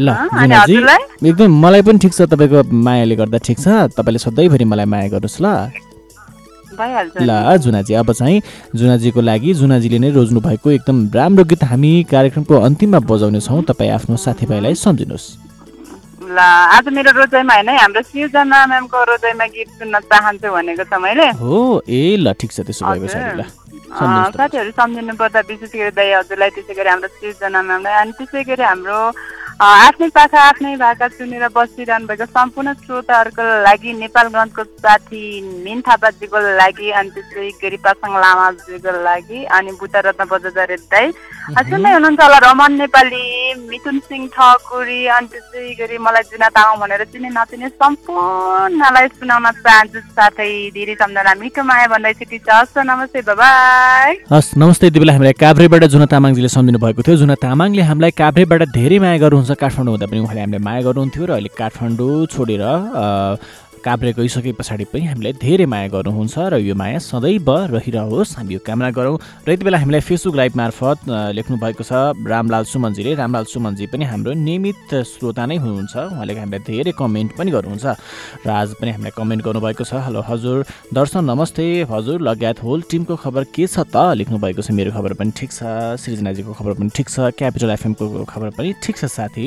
ल एकदम मलाई पनि ठिक छ तपाईँको मायाले गर्दा ठिक छ तपाईँले सधैँभरि मलाई माया गर्नुहोस् ल। ल जुनाजी अब चाहिँ जुनाजीको लागि जुनाजीले नै रोज्नु भएको एकदम राम्रो गीत हामी कार्यक्रमको अन्तिममा बजाउनेछौँ तपाईँ आफ्नो साथीभाइलाई सम्झिनुहोस्। ल आज मेरो रोजाइमा होइन है हाम्रो सृजना म्यामको रोजाइमा गीत सुन्न चाहन्छु भनेको छ मैले हो ए ल ठिक छ त्यसो भएको। ल। साथीहरू सम्झिनु पर्दा विशेष गरी दाई हजुरलाई त्यसै गरी हाम्रो सृजना म्यामलाई अनि त्यसै गरी हाम्रो आफ्नै पाखा आफ्नै भाका सुनेर बसिरहनु भएको सम्पूर्ण श्रोताहरूको लागि नेपालगञ्जको साथी मिन थापाजीको लागि अनि त्यसै गरी पासाङ लामाजीको लागि अनि बुद्ध रत्न बजारे दाई सुन्दै हुनुहुन्छ होला रमन नेपाली मिथुन सिंह ठकुरी अनि त्यसै गरी मलाई जुना तामाङ भनेर चिने नचिने सम्पूर्णलाई सुनाउन चाहन्छु साथै धेरै सम्झना मिठो माया भन्दै छुट्टी छ। हस् नमस्ते बाई हस् नमस्ते यति बेला हामीलाई काभ्रेबाट जुना तामाङजीले सम्झिनु भएको थियो। जुना तामाङले हामीलाई काभ्रेबाट धेरै माया गर्नुहुन्छ काठमाडौँ हुँदा पनि उहाँले हामीलाई माया गर्नुहुन्थ्यो र अहिले काठमाडौँ छोडेर काभ्रे गइसके पछाडि पनि हामीलाई धेरै माया गर्नुहुन्छ र यो माया सदैव रहिरहोस्। हामी यो कामना गरौँ र यति बेला हामीलाई फेसबुक लाइभ मार्फत लेख्नु भएको छ रामलाल सुमनजीले। रामलाल सुमनजी पनि हाम्रो नियमित श्रोता नै हुनुहुन्छ। उहाँले हामीलाई धेरै कमेन्ट पनि गर्नुहुन्छ। र आज पनि हामीलाई कमेन्ट गर्नुभएको छ हेलो हजुर दर्शन नमस्ते। हजुर लगायत होल टिमको खबर के छ त? लेख्नु भएको छ मेरो खबर पनि ठिक छ। सृजनाजीको खबर पनि ठिक छ। क्यापिटल एफएमको खबर पनि ठिक छ साथी।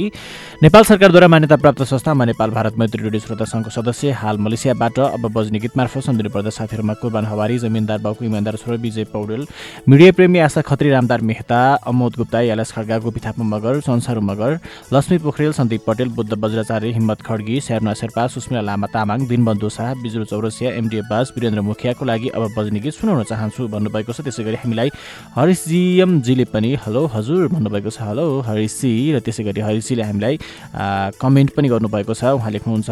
नेपाल सरकारद्वारा मान्यता प्राप्त संस्थामा नेपाल भारत मैत्री रेडियो श्रोता सङ्घको सदस्य हाल मलेसियाबाट अब बज्ने गीत मार्फत सम्झिनु पर्दा साथीहरूमा कुर्बान हवारी जमिनदार बाबु इमान्दार छोरा विजय पौडेल मिडिया प्रेमी आशा खत्री रामदार मेहता अमोद गुप्ता यालस खड्गा गोपी थापा मगर संसार मगर लक्ष्मी पोखरेल सन्दीप पटेल बुद्ध वज्राचार्य हिम्मत खड्गी शेर्ना शेर्पा सुस्मिला लामा तामाङ दिनबन्धु शाह बिजुल चौरसिया एमडी अब्बास वीरेन्द्र मुखियाको लागि अब बज्ने गीत सुनाउन चाहन्छु भन्नुभएको छ। त्यसै गरी हामीलाई हरिशजीएमजीले पनि हेलो हजुर भन्नुभएको छ। हेलो हरिशजी र त्यसै गरी हरिशजीले हामीलाई कमेन्ट पनि गर्नुभएको छ। उहाँ लेख्नुहुन्छ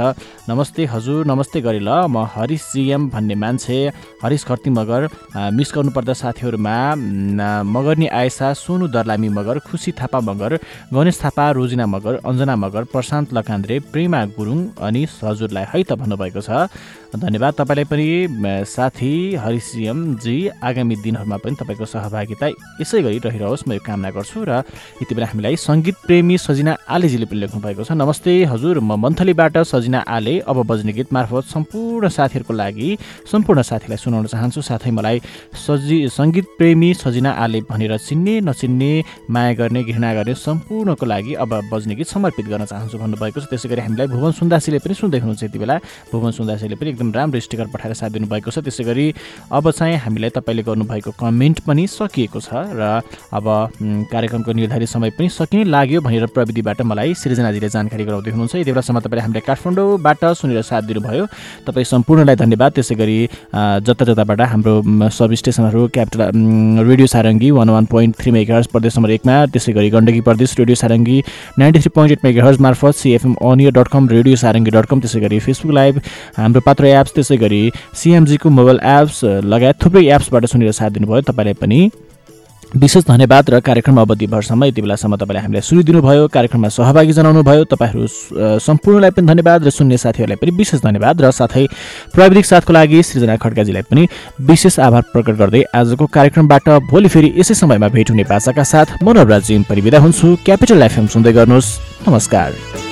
नमस्ते हजुर। नमस्ते गरे ल। म हरिश जिएम भन्ने मान्छे हरिश खर्ती मगर मिस गर्नुपर्दा साथीहरूमा मगर्नी आयसा सोनु दर्लामी मगर खुसी थापा मगर गणेश थापा रोजिना मगर अञ्जना मगर प्रशान्त लकान्द्रे प्रेमा गुरुङ अनि हजुरलाई है त भन्नुभएको छ। धन्यवाद तपाईँलाई पनि साथी हरिश जिएमजी आगामी दिनहरूमा पनि तपाईँको सहभागिता यसै गरी रहिरहोस् म यो कामना गर्छु र यति बेला हामीलाई सङ्गीत प्रेमी सजिना आलेजीले पनि लेख्नु भएको छ। नमस्ते हजुर म मन्थलीबाट सजिना आले अब बज्ने गीत मार्फत सम्पूर्ण साथीहरूको लागि सम्पूर्ण साथीलाई सुनाउन चाहन्छु। साथै मलाई सजि सङ्गीत प्रेमी सजिना आले भनेर चिन्ने नचिन्ने माया गर्ने घृणा गर्ने सम्पूर्णको लागि अब बज्ने गीत समर्पित गर्न चाहन्छु भन्नुभएको छ। त्यसै गरी हामीलाई भुवन सुन्दासीले पनि सुन्दै हुनुहुन्छ यति बेला। भुवन सुन्दासीले पनि एकदम राम्रो स्टिकर पठाएर साथ दिनुभएको छ। त्यसै गरी अब चाहिँ हामीलाई तपाईँले गर्नुभएको कमेन्ट पनि सकिएको छ र अब कार्यक्रमको निर्धारित समय पनि सकिने लाग्यो भनेर प्रविधिबाट मलाई सृजनाजीले जानकारी गराउँदै हुनुहुन्छ। यति बेलासम्म तपाईँले हामीलाई काठमाडौँबाट सुनेर साथ दिनु दिनुभयो तपाईँ सम्पूर्णलाई धन्यवाद। त्यसै गरी जता जताबाट हाम्रो सब स्टेसनहरू capital radio Sarangi one one point three mega प्रदेश नम्बर एकमा त्यसै गरी गण्डकी प्रदेश radio Sarangi ninety three point eight mega मार्फत CFM on air dot com radio Sarangi dot com त्यसै गरी फेसबुक लाइभ हाम्रो पात्र एप्स त्यसै गरी सिएमजीको मोबाइल एप्स लगायत थुप्रै एप्सबाट सुनेर साथ दिनुभयो। तपाईँलाई पनि विशेष धन्यवाद र कार्यक्रम अवधिभरसम्म यति बेलासम्म तपाईँले हामीलाई सुनिदिनु भयो कार्यक्रममा सहभागी जनाउनु भयो तपाईँहरू सम्पूर्णलाई पनि धन्यवाद र सुन्ने साथीहरूलाई पनि विशेष धन्यवाद र साथै प्राविधिक साथको लागि सृजना खड्काजीलाई पनि विशेष आभार प्रकट गर्दै आजको कार्यक्रमबाट भोलि फेरि यसै समयमा भेट हुने बाचाका साथ मनोराज जिम परिविदा हुन्छु। क्यापिटल एफएम सुन्दै गर्नुहोस्। नमस्कार।